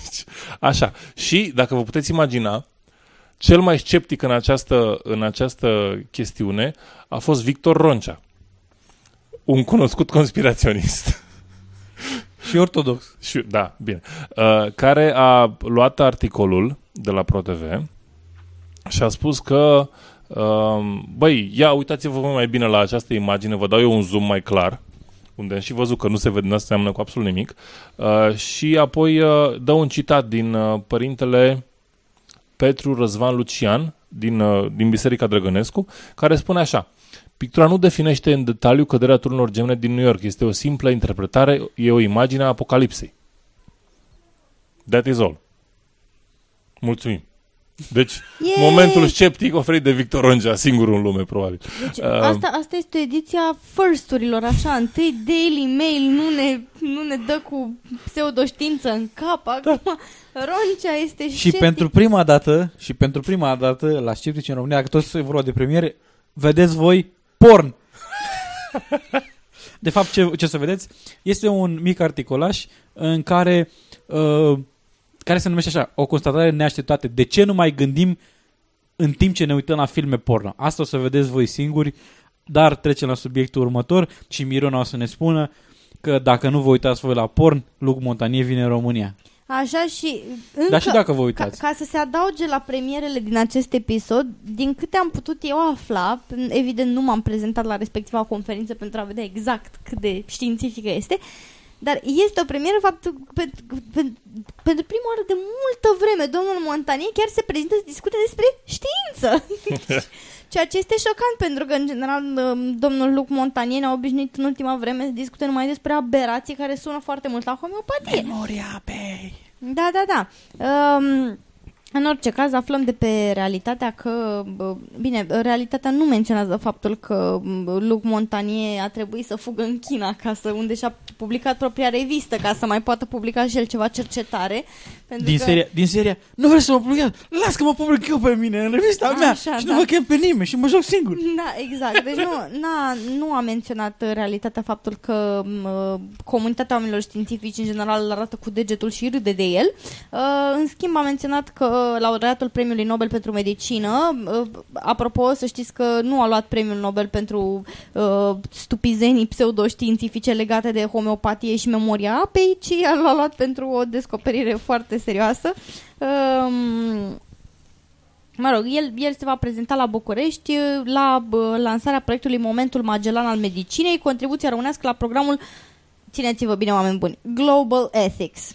Așa. Și, dacă vă puteți imagina, cel mai sceptic în această, în această chestiune a fost Victor Roncea, un cunoscut conspiraționist. Și ortodox. Și, da, bine. Uh, care a luat articolul de la ProTV și a spus că uh, băi, ia uitați-vă mai bine la această imagine, vă dau eu un zoom mai clar, unde am și văzut că nu se vede, nu seamănă cu absolut nimic, uh, și apoi uh, dă un citat din uh, părintele Petru Răzvan Lucian, din, uh, din Biserica Drăgănescu, care spune așa, Pictura nu definește în detaliu căderea turnelor gemene din New York. Este o simplă interpretare, e o imagine a apocalipsei. That is all. Mulțumim. Deci, Yay! momentul sceptic oferit de Victor Rongea, singurul în lume, probabil. Deci Uh, asta, asta este o ediție a first-urilor, așa, întâi Daily Mail nu ne, nu ne dă cu pseudoștiință în cap, acum Roncea este Și sceptic. pentru prima dată, și pentru prima dată la Sceptici în România, că toți se vorba de premiere, vedeți voi porn. De fapt, ce, ce să vedeți, este un mic articolaș în care, uh, care se numește așa, o constatare neașteptată. De ce nu mai gândim în timp ce ne uităm la filme porno? Asta o să vedeți voi singuri, dar trecem la subiectul următor și Mirona o să ne spună că dacă nu vă uitați voi la porn, Luc Montanie vine în România. Așa și încă, Dar și dacă vă ca, uitați. ca să se adauge la premierele din acest episod, din câte am putut eu afla, evident nu m-am prezentat la respectiva conferință pentru a vedea exact cât de științifică este, dar este o premieră faptul că pentru, pentru, pentru prima oară de multă vreme domnul Montanie chiar se prezintă să discute despre știință. Ceea ce este șocant pentru că în general domnul Luc Montanie ne-a obișnuit în ultima vreme să discute numai despre aberații care sună foarte mult la homeopatie. Memoria bei. Da, da, da. Um, În orice caz, aflăm de pe realitatea că, bă, bine, realitatea nu menționează faptul că bă, Luc Montagnier a trebuit să fugă în China ca să, unde și-a publicat propria revistă ca să mai poată publica și el ceva cercetare. Pentru Din că... seria, din seria, nu vrei să mă publicați? Las că mă public eu pe mine în revista Așa, mea și nu da. vă chem pe nimeni și mă joc singur. Da, exact. Deci nu, n-a, nu a menționat uh, realitatea faptul că uh, comunitatea oamenilor științifici în general îl arată cu degetul și râde de el. Uh, în schimb a menționat că laureatul premiului Nobel pentru medicină, uh, apropo să știți că nu a luat premiul Nobel pentru uh, stupizenii pseudoștiințifice legate de homeopatie și memoria apei, ci l-a luat pentru o descoperire foarte serioasă. Um, Mă rog, el, el se va prezenta la București uh, la bă, lansarea proiectului Momentul Magellan al Medicinei, contribuția românească la programul, țineți-vă bine oameni buni, Global Ethics.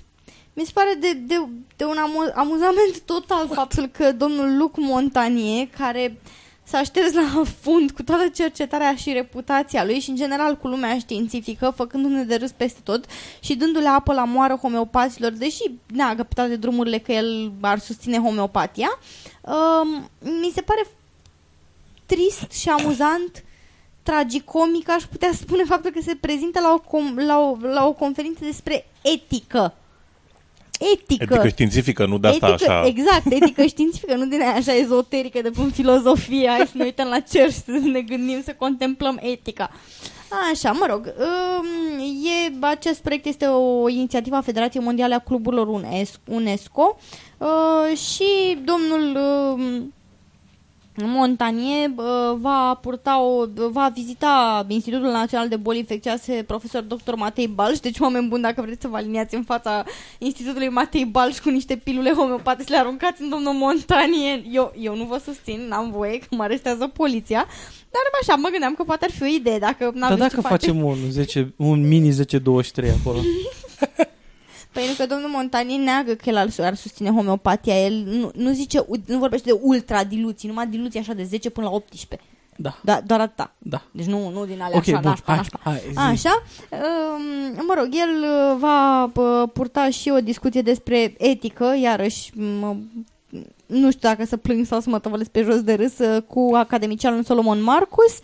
Mi se pare de, de, de un amu- amuzament total faptul că domnul Luc Montagnier, care s-a șters la fund cu toată cercetarea și reputația lui și în general cu lumea științifică, făcându-ne de râs peste tot și dându-le apă la moară homeopaților, deși neagă pe toate drumurile că el ar susține homeopatia, um, mi se pare trist și amuzant tragicomic, aș putea spune faptul că se prezintă la o, com- la o, la o conferință despre etică. Etică. Etică științifică, nu de asta etică, așa. Exact, etică științifică, nu din aia așa ezoterică de până filozofie, hai să ne uităm la cer și să ne gândim, să contemplăm etica. Așa, mă rog, um, e, acest proiect este o inițiativă a Federației Mondiale a Cluburilor UNES- UNESCO uh, și domnul um, Montanie uh, va purta o, va vizita Institutul Național de Boli Infecțioase profesor dr. Matei Balș, deci oameni buni dacă vreți să vă aliniați în fața Institutului Matei Balș cu niște pilule homeopate să le aruncați în domnul Montanie, eu, eu nu vă susțin, n-am voie că mă arestează poliția, dar așa mă gândeam că poate ar fi o idee dacă n-am Dar dacă facem un, 10, un mini 10-23 acolo. Pentru că domnul Montanie neagă că el ar, ar susține homeopatia, el nu, nu zice, nu vorbește de ultradiluții, numai diluții așa de 10 până la 18. Da, Da, doar atâta. da. Deci nu, nu din alea Ok, așa, bun, nașpa, hai, nașpa. hai, zi. Așa, um, mă rog, el uh, va uh, purta și o discuție despre etică, iarăși, mă, nu știu dacă să plâng sau să mă tăvălesc pe jos de râs, uh, cu academicianul Solomon Marcus uh,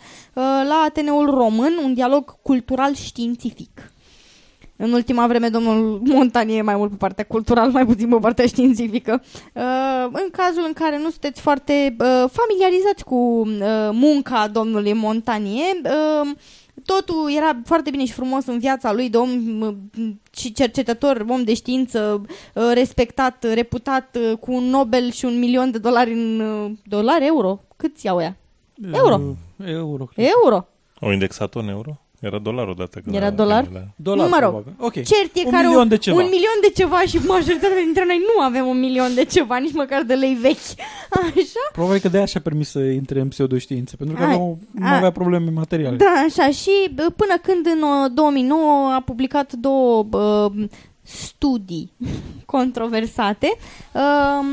la Ateneul Român, un dialog cultural științific. În ultima vreme, domnul Montanie e mai mult pe partea culturală, mai puțin pe partea științifică. Uh, în cazul în care nu sunteți foarte uh, familiarizați cu uh, munca domnului Montanie, uh, totul era foarte bine și frumos în viața lui de om uh, și cercetător, om de știință, uh, respectat, reputat, uh, cu un Nobel și un milion de dolari în uh, dolari, euro. Câți iau ea? Euro. Uh, Euro. cred. Euro. Au indexat în euro? Era dolar odată. când Era a- dolar? Da. Dolar, Mă rog, probabil. Ok. Cert e Un care milion un, de ceva. un milion de ceva și majoritatea dintre noi nu avem un milion de ceva, nici măcar de lei vechi. Așa? Probabil că de aia și-a permis să intre în pseudoștiințe, pentru că Ai, nu, nu ai. avea probleme materiale. Da, așa. Și bă, până când în uh, 2009 a publicat două bă, studii controversate um,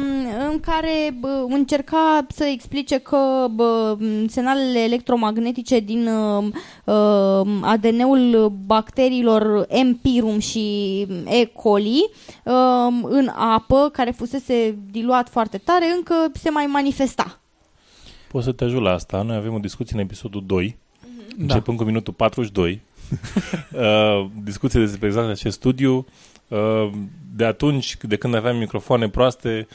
în care bă, încerca să explice că bă, semnalele electromagnetice din um, um, ADN-ul bacteriilor Empirum și E. coli um, în apă, care fusese diluat foarte tare, încă se mai manifesta. Pot să te ajut la asta. Noi avem o discuție în episodul 2, Da. începând cu minutul 42. uh, discuție despre exact acest studiu. Uh, de atunci, de când aveam microfoane proaste,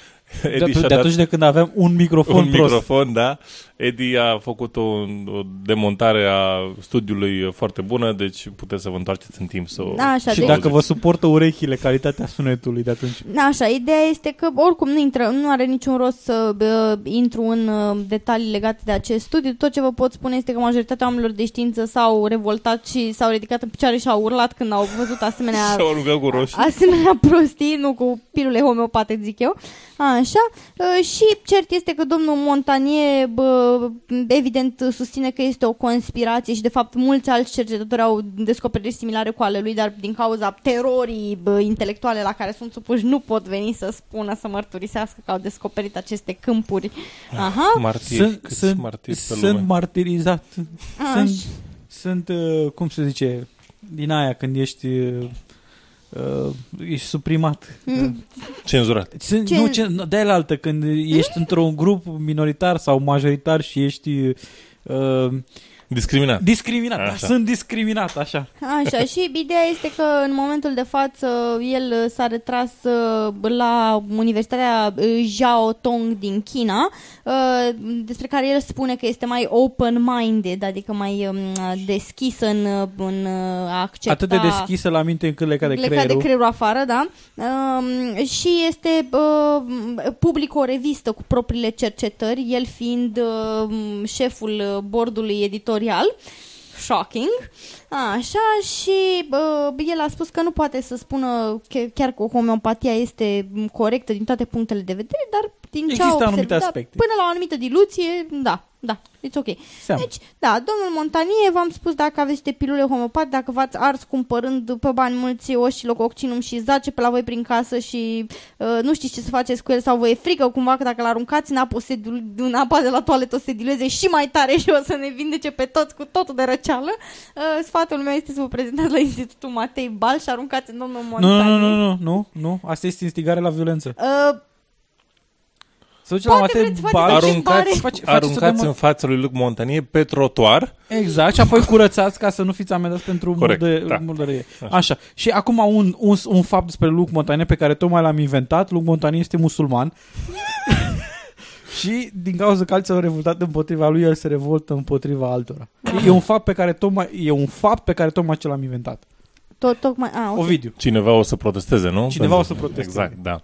De, Edi atunci, și-a de dat atunci de când aveam un microfon un prost. microfon, da. Edi a făcut o, o demontare a studiului foarte bună, deci puteți să vă întoarceți în timp să o... Așa, Și deci- dacă vă suportă urechile calitatea sunetului de atunci. Așa, ideea este că oricum nu, intră, nu are niciun rost să bă, intru în uh, detalii legate de acest studiu. Tot ce vă pot spune este că majoritatea oamenilor de știință s-au revoltat și s-au ridicat în picioare și au urlat când au văzut asemenea Și-au aruncat cu roșii. asemenea prostii, nu cu pilule homeopate, zic eu. Așa. Uh, Și cert este că domnul Montanie bă, evident susține că este o conspirație și de fapt mulți alți cercetători au descoperiri similare cu ale lui, dar din cauza terorii bă, intelectuale la care sunt supuși nu pot veni să spună, să mărturisească că au descoperit aceste câmpuri. Aha. Martiri, Sunt, câți sunt, martiri pe sunt lume. martirizat. Așa. Sunt, sunt, uh, cum se zice, din aia când ești uh, uh, ești suprimat. Mm. Cenzurat. Sunt, Ce- Nu, ce, de aia altă, când ești într-un grup minoritar sau majoritar și ești uh, Discriminat. discriminat. Da, Așa. sunt discriminat, așa. Așa, și ideea este că în momentul de față el uh, s-a retras uh, la Universitatea uh, Jiao Tong din China, uh, despre care el spune că este mai open-minded, adică mai um, deschis în, uh, în uh, a accepta... Atât de deschisă la minte încât leca de Legat creierul. de creierul afară, da. Um, și este uh, publică o revistă cu propriile cercetări, el fiind uh, șeful uh, bordului editorial. Shocking. Așa, și uh, el a spus că nu poate să spună că, chiar că homeopatia este corectă din toate punctele de vedere, dar din ce Există a observat, anumite da, aspecte. până la o anumită diluție, da, da, it's ok. Seamă. Deci, da, domnul Montanie, v-am spus dacă aveți de pilule homeopat, dacă v-ați ars cumpărând pe bani mulți oși, lococcinum și zace pe la voi prin casă și uh, nu știți ce să faceți cu el sau vă e frică cumva că dacă l aruncați în apă, o se dil- în apa de la toaletă o să se dilueze și mai tare și o să ne vindece pe toți cu totul de răceală, uh, sfatul meu este să vă prezentați la Institutul Matei Bal și aruncați în domnul Nu, Montanie. nu, nu, nu, nu, nu, nu, asta este instigare la violență. Uh, Să duce Poate la Matei vreți să faceți Bal, o Aruncați, Face- face să aruncați dăm- în fața lui Luc Montanie pe trotuar. Exact, și apoi curățați ca să nu fiți amendați pentru Corect, murdă- da. murdărie. Așa. Și acum un, un, un fapt despre Luc Montanie pe care tocmai l-am inventat. Luc Montanie este musulman. și din cauza că alții au revoltat împotriva lui, el se revoltă împotriva altora. E un fapt pe care tocmai, e un fapt pe care tocmai ce l-am inventat. tot, tocmai, ah, ok. Ovidiu. Cineva o să protesteze, nu? Cineva o să protesteze. Exact, da.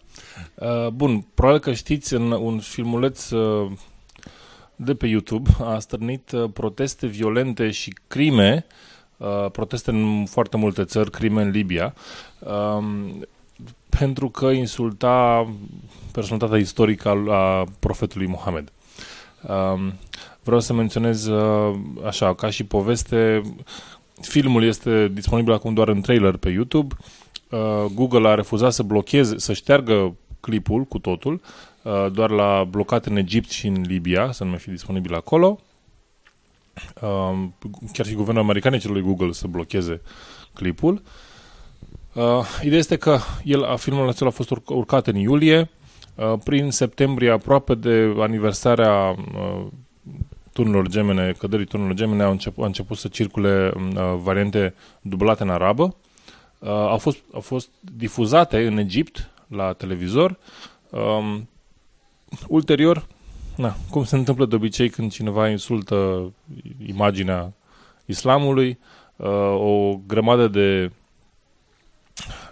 Uh, bun, probabil că știți, în un filmuleț uh, de pe YouTube a stârnit uh, proteste violente și crime, uh, proteste în foarte multe țări, crime în Libia, um, pentru că insulta personalitatea istorică a, a profetului Mohamed. Um, vreau să menționez uh, așa, ca și poveste, filmul este disponibil acum doar în trailer pe YouTube. Uh, Google a refuzat să blocheze, să șteargă clipul cu totul, uh, doar l-a blocat în Egipt și în Libia, să nu mai fi disponibil acolo. Uh, chiar și guvernul american e cerut lui Google să blocheze clipul. Uh, ideea este că el, a, filmul acela a fost urc- urcat în iulie, uh, prin septembrie, aproape de aniversarea uh, turnurilor gemene, căderii turnurilor gemene, au început, au început să circule uh, variante dublate în arabă. Uh, au, fost, au fost difuzate în Egipt la televizor. Um, ulterior, na, cum se întâmplă de obicei când cineva insultă imaginea islamului, uh, o grămadă de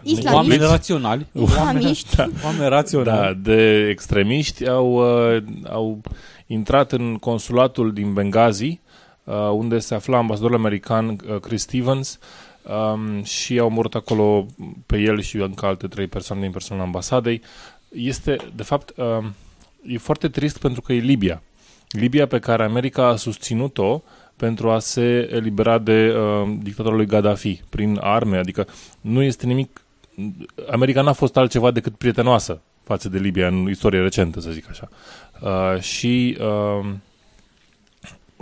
Islamiști. Oameni raționali. Islamiști. Oameni da, raționali. de extremiști au, uh, au intrat în consulatul din Benghazi, uh, unde se afla ambasadorul american uh, Chris Stevens um, și au omorât acolo pe el și încă alte trei persoane din personalul ambasadei. Este, de fapt, um, e foarte trist pentru că e Libia. Libia pe care America a susținut-o pentru a se elibera de uh, dictatorul lui Gaddafi prin arme, adică nu este nimic America n-a fost altceva decât prietenoasă față de Libia în istorie recentă, să zic așa. Uh, și uh,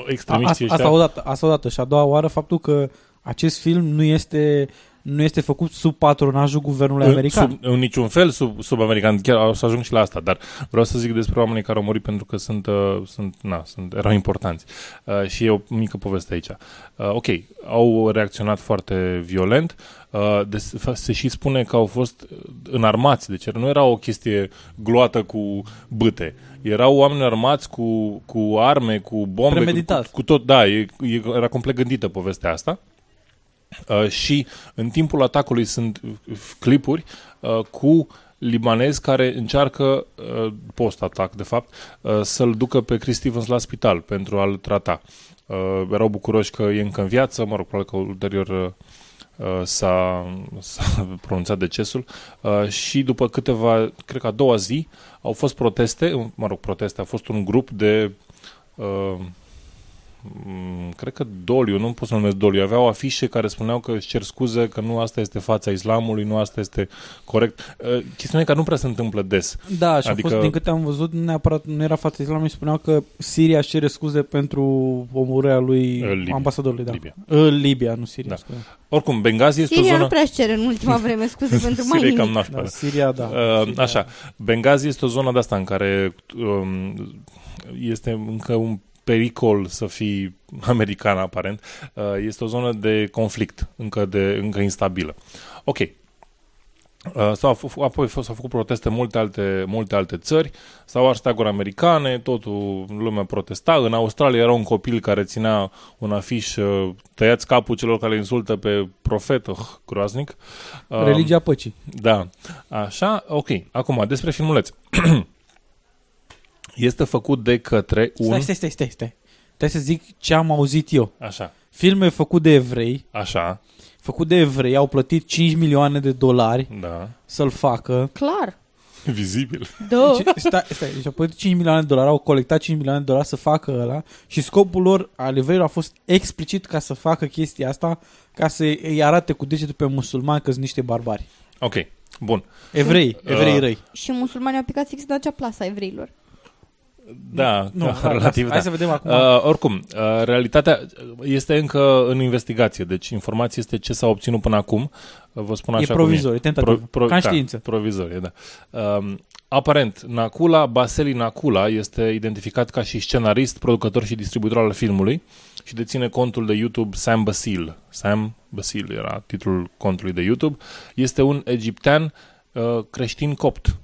extremiștii Asta, ăștia... asta, odată, asta odată. Și a doua oară faptul că acest film nu este, nu este făcut sub patronajul guvernului în, american. Sub, în niciun fel sub, sub american, chiar o să ajung și la asta, dar vreau să zic despre oamenii care au murit pentru că sunt, uh, sunt, na, sunt erau importanți. Uh, și e o mică poveste aici. Uh, ok, au reacționat foarte violent, uh, de, se și spune că au fost înarmați, deci nu era o chestie gloată cu bâte. Erau oameni armați cu, cu arme, cu bombe, cu, Premeditat. cu, cu tot, da, e, e, era complet gândită povestea asta. Uh, și în timpul atacului sunt uh, clipuri uh, cu libanezi care încearcă, uh, post-atac de fapt, uh, să-l ducă pe Chris Stevens la spital pentru a-l trata. Uh, erau bucuroși că e încă în viață, mă rog, probabil că ulterior uh, uh, s-a, s-a pronunțat decesul uh, și după câteva, cred că a doua zi, au fost proteste, mă rog, proteste, a fost un grup de uh, mm, cred că Doliu, nu pot să numesc Doliu, aveau afișe care spuneau că își cer scuze, că nu asta este fața islamului, nu asta este corect. Uh, chestiunea e că nu prea se întâmplă des. Da, și Adică- a fost, din câte am văzut, nu neapărat nu era fața islamului, spuneau că Siria își cere scuze pentru omorârea lui Uh, Libia. ambasadorului. Da. Libia. Uh, Libia, nu Siria. Da. scuze. Oricum, Benghazi este Siria o nu zonă... prea își cere în ultima vreme scuze pentru mai Siria e cam nimic. nașpa, Da, Siria, da. Uh, Siria. așa, Benghazi este o zonă de asta în care um, este încă un pericol să fii american aparent. Uh, este o zonă de conflict, încă, de, încă instabilă. Ok. Uh, s-au, f- apoi f- s-au făcut proteste în multe alte, multe alte țări, s-au ars taguri americane, totul lumea protesta. În Australia era un copil care ținea un afiș uh, tăiați capul celor care insultă pe profet, uh, groaznic. Uh, Religia păcii. da, așa, ok. Acum, despre filmuleț. este făcut de către un... Stai, stai, stai, stai, stai. Trebuie să zic ce am auzit eu. Așa, Filme făcut de evrei, așa, făcut de evrei, au plătit 5 milioane de dolari da. să-l facă. Clar. Vizibil. Da. Deci, stai, stai, deci au plătit 5 milioane de dolari, au colectat 5 milioane de dolari să facă ăla și scopul lor al evreilor a fost explicit ca să facă chestia asta, ca să îi arate cu degetul pe musulmani că sunt niște barbari. Ok, bun. Evrei, evrei Uh, răi. Și musulmanii au picat fix de acea plasă a evreilor. Da, Nu, da, hai, relativ, hai da. să vedem acum. Uh, oricum, uh, realitatea este încă în investigație, deci informația este ce s-a obținut până acum. Uh, Vă spun e așa provizor, e cum e. tentativ. Ca în da, știință. provizorie, da. Um, aparent, Nakula, Baseli Nakula este identificat ca și scenarist, producător și distribuitor al filmului și deține contul de YouTube Sam Basil. Sam Basil era titlul contului de YouTube. Este un egiptean uh, creștin copt.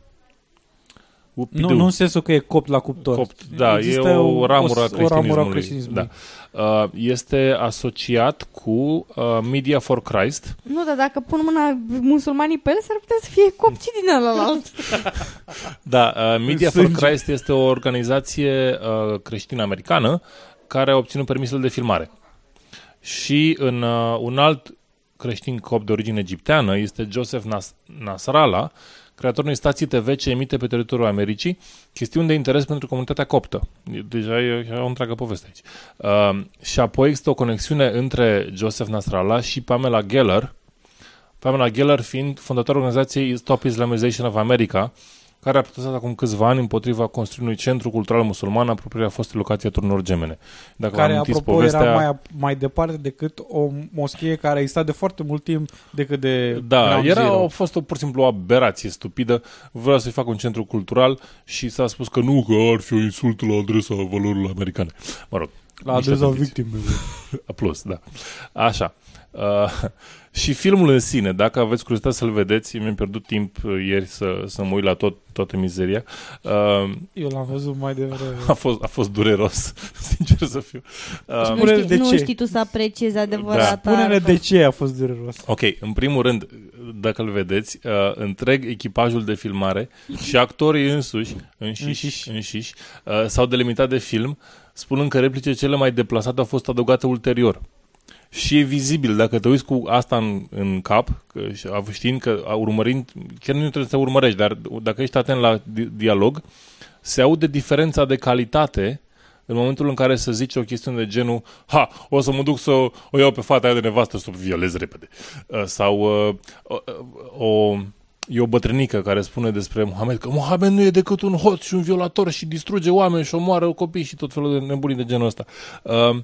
Nu, Upidu. nu în sensul că e copt la cuptor. Copt, da, Există e o, ramură a o ramură a creștinismului. creștinismului. Da. Uh, este asociat cu uh, Media for Christ. Nu, dar dacă pun mâna musulmanii pe el, s-ar putea să fie copci din ălalt. Da, uh, Media for Sânge. Christ este o organizație uh, creștină americană care a obținut permisul de filmare. Și în uh, un alt creștin copt de origine egipteană este Joseph Nas- Nasrallah, creatorul unei stații TV ce emite pe teritoriul Americii chestiuni de interes pentru comunitatea coptă. E- Deja e, e o întreagă poveste aici. Uh, și apoi există o conexiune între Joseph Nasrallah și Pamela Geller, Pamela Geller fiind fondatorul organizației Stop Islamization of America, care a protestat acum câțiva ani împotriva construirii unui centru cultural musulman apropierea fostei locații a turnelor gemene. Dacă care, v-am închis apropo, povestea, era mai, mai departe decât o moschie care a existat de foarte mult timp decât de Da, Ground era Zero. a fost o, pur și simplu o aberație stupidă. Vreau să-i fac un centru cultural și s-a spus că nu, că ar fi o insultă la adresa valorilor americane. Mă rog, la niște adresa tradiții. victimelor. Plus, da. Așa. Uh, și filmul în sine, dacă aveți curiozitate să-l vedeți, mi-am pierdut timp uh, ieri să, să mă uit la tot, toată mizeria. Uh, Eu l-am văzut mai devreme. a, fost, a fost dureros, sincer să fiu. Uh, nu, Spune-ne știi, de nu ce. știi tu să apreciezi adevărata Da. Spune-ne artă. de ce a fost dureros. Ok, în primul rând, dacă îl vedeți, uh, întreg echipajul de filmare și actorii însuși, înșiși, Înșiși. înșiși uh, s-au delimitat de film, spunând că replicile cele mai deplasate au fost adăugate ulterior. Și e vizibil, dacă te uiți cu asta în, în cap, că, și a- știind că a- urmărind, chiar nu trebuie să urmărești, dar dacă ești atent la di- dialog, se aude diferența de calitate în momentul în care să zici o chestiune de genul ha, o să mă duc să o o iau pe fata aia de nevastă să o violez repede. Uh, Sau uh, o, o, e o bătrânică care spune despre Mohamed că Mohamed nu e decât un hoț și un violator și distruge oameni și omoară copii și tot felul de nebunii de genul ăsta. Uh,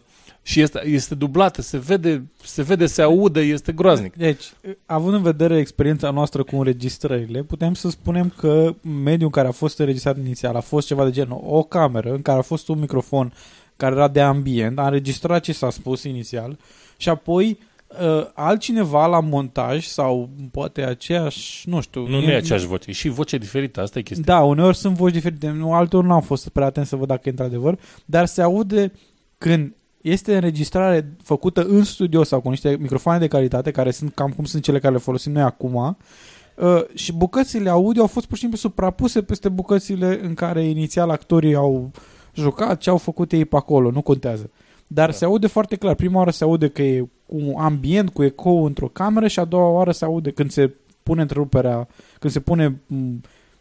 și este, este dublată, se vede, se vede, se aude, este groaznic. Deci, având în vedere experiența noastră cu înregistrările, putem să spunem că mediul în care a fost înregistrat inițial a fost ceva de genul o cameră în care a fost un microfon care era de ambient, a înregistrat ce s-a spus inițial și apoi uh, altcineva la montaj sau poate aceeași, nu știu. Nu, nu e aceeași voce, e și voce diferită, asta e chestia. Da, uneori sunt voci diferite, nu, alteori nu am fost prea atent să văd dacă e într-adevăr, dar se aude când este înregistrare făcută în studio sau cu niște microfoane de calitate, care sunt cam cum sunt cele care le folosim noi acum, uh, și bucățile audio au fost pur și simplu suprapuse peste bucățile în care inițial actorii au jucat, ce au făcut ei pe acolo, nu contează. Dar Da. se aude foarte clar. Prima oară se aude că e cu ambient, cu ecou într-o cameră și a doua oară se aude când se pune întreruperea, când se pune m,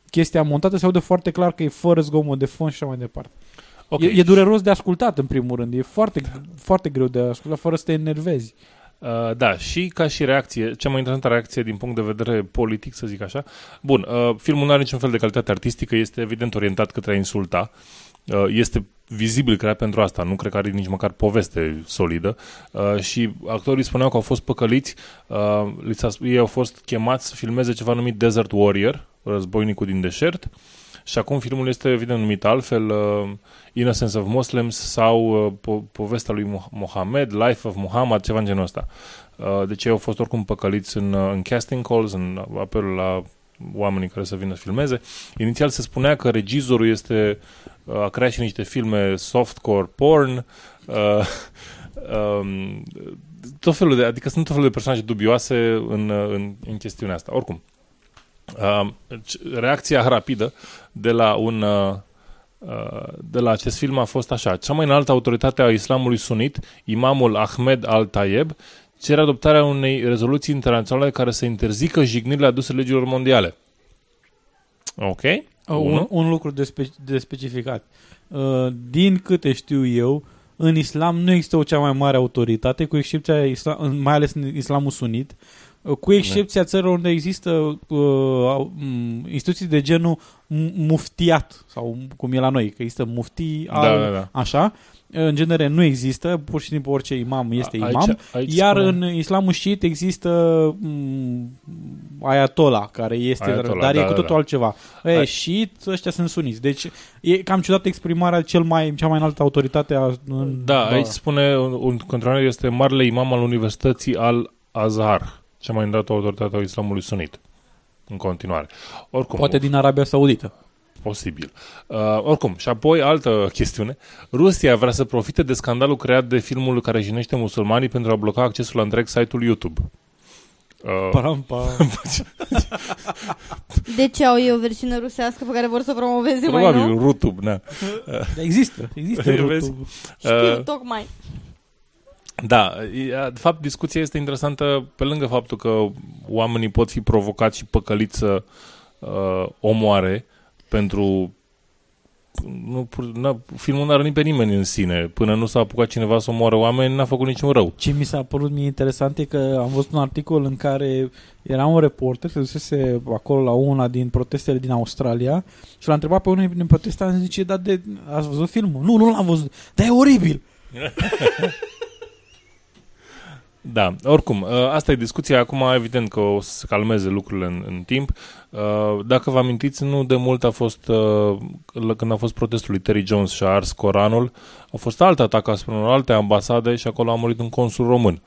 chestia montată, se aude foarte clar că e fără zgomot de fond și așa mai departe. Ok. E, e dureros de ascultat, în primul rând. E foarte, foarte greu de ascultat, fără să te enervezi. Uh, da, și ca și reacție, cea mai interesantă reacție din punct de vedere politic, să zic așa. Bun, uh, filmul nu are niciun fel de calitate artistică, este evident orientat către a insulta. Uh, este vizibil creat pentru asta, nu cred că are nici măcar poveste solidă. Uh, și actorii spuneau că au fost păcăliți, uh, li s-a, ei au fost chemați să filmeze ceva numit Desert Warrior, războinicul din deșert, și acum filmul este evident numit altfel, uh, Innocence of Muslims sau uh, po- povestea lui Mo- Mohamed, Life of Muhammad, ceva în genul ăsta. Uh, deci ei au fost oricum păcăliți în, uh, în casting calls, în apelul la oamenii care să vină să filmeze. Inițial se spunea că regizorul este uh, a creat și niște filme softcore porn, uh, um, tot felul de, adică sunt tot felul de personaje dubioase în, uh, în, în chestiunea asta. Oricum, uh, reacția rapidă de la un uh, uh, de la acest film a fost așa. Cea mai înaltă autoritate a islamului sunit, imamul Ahmed al-Tayeb, cere adoptarea unei rezoluții internaționale care să interzică jignirile aduse legilor mondiale. Ok? Un, Unu. un lucru de, spe, de specificat. Uh, din câte știu eu, în islam nu există o cea mai mare autoritate, cu excepția, islam, mai ales în islamul sunit, uh, cu excepția țărilor unde există uh, m, instituții de genul m- muftiat, sau cum e la noi, că există mufti, Da, al, da, da. așa. În genere nu există, pur și simplu orice imam este A- imam. aici Iar spune- în islamul șiit există m, ayatollah, care este, Ayatollah, dar da, e cu da, totul da. altceva. E, Ai- șiit, ăștia sunt suniți. Deci e cam ciudat exprimarea cel mai, cea mai înaltă autoritate a... În, Da, aici spune un, un controler este marele imam al Universității al Azhar, cea mai înaltă autoritate a islamului sunit. În continuare. Oricum, Poate din Arabia Saudită. Posibil. Uh, oricum, și apoi altă chestiune. Rusia vrea să profite de scandalul creat de filmul care jinește musulmanii pentru a bloca accesul la întreg site-ul YouTube. Uh, Param, pa. De ce au ei o versiune rusească pe care vor să o promoveze mai probabil, nou? YouTube, na. Există, există. Vezi? rutul. Știu, Uh, tocmai. Da, e- de fapt discuția este interesantă pe lângă faptul că oamenii pot fi provocați și păcăliți să uh, omoare pentru nu, pur- n-a, filmul n-a rănit pe nimeni în sine. Până nu s-a apucat cineva să omoare oameni, n-a făcut niciun rău. Ce mi s-a părut mie interesant e că am văzut un articol în care era un reporter, se dusese acolo la una din protestele din Australia și l-a întrebat pe unul din protestanți, zice, dar de, ați văzut filmul? Nu, nu l-am văzut, dar e oribil. Da, oricum, ă, asta e discuția. Acum, evident că o să se calmeze lucrurile în, în timp. Ă, Dacă vă amintiți, nu de mult a fost, ă, la- când a fost protestul lui Terry Jones și a ars Coranul, a fost alt atac asupra unor alte ambasade și acolo a murit un consul român.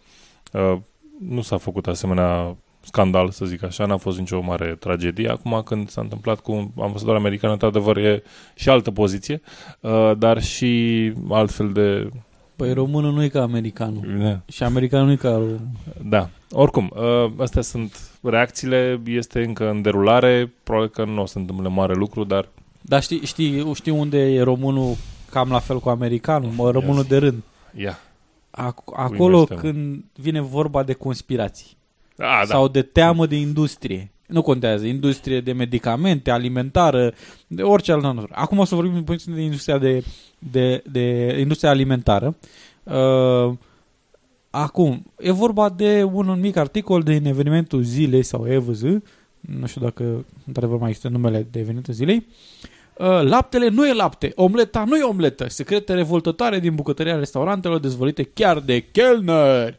Ă, Nu s-a făcut asemenea scandal, să zic așa, n-a fost nicio mare tragedie. Acum, când s-a întâmplat cu un ambasador american, într-adevăr, e și altă poziție, ă, dar și altfel de... Păi românul nu e ca americanul. Da. Și americanul nu e ca... Da. Oricum, uh, astea sunt reacțiile, este încă în derulare, probabil că nu o să întâmple mare lucru, dar Dar știi, știi, știi unde e românul cam la fel cu americanul? Mă, românul de rând. ia. Ac- acolo Uimește-mă. când vine vorba de conspirații. A, da. sau de teamă de industrie. Nu contează, industrie de medicamente, alimentară, de orice altă natură. Acum o să vorbim puțin de industria de, de, de industria alimentară. Uh, acum, e vorba de un mic articol din evenimentul zilei sau EVZ, nu știu dacă într-adevăr mai există numele de evenimentul zilei. Uh, laptele nu e lapte, omleta nu e omletă, secrete revoltătoare din bucătăria restaurantelor dezvăluite chiar de chelneri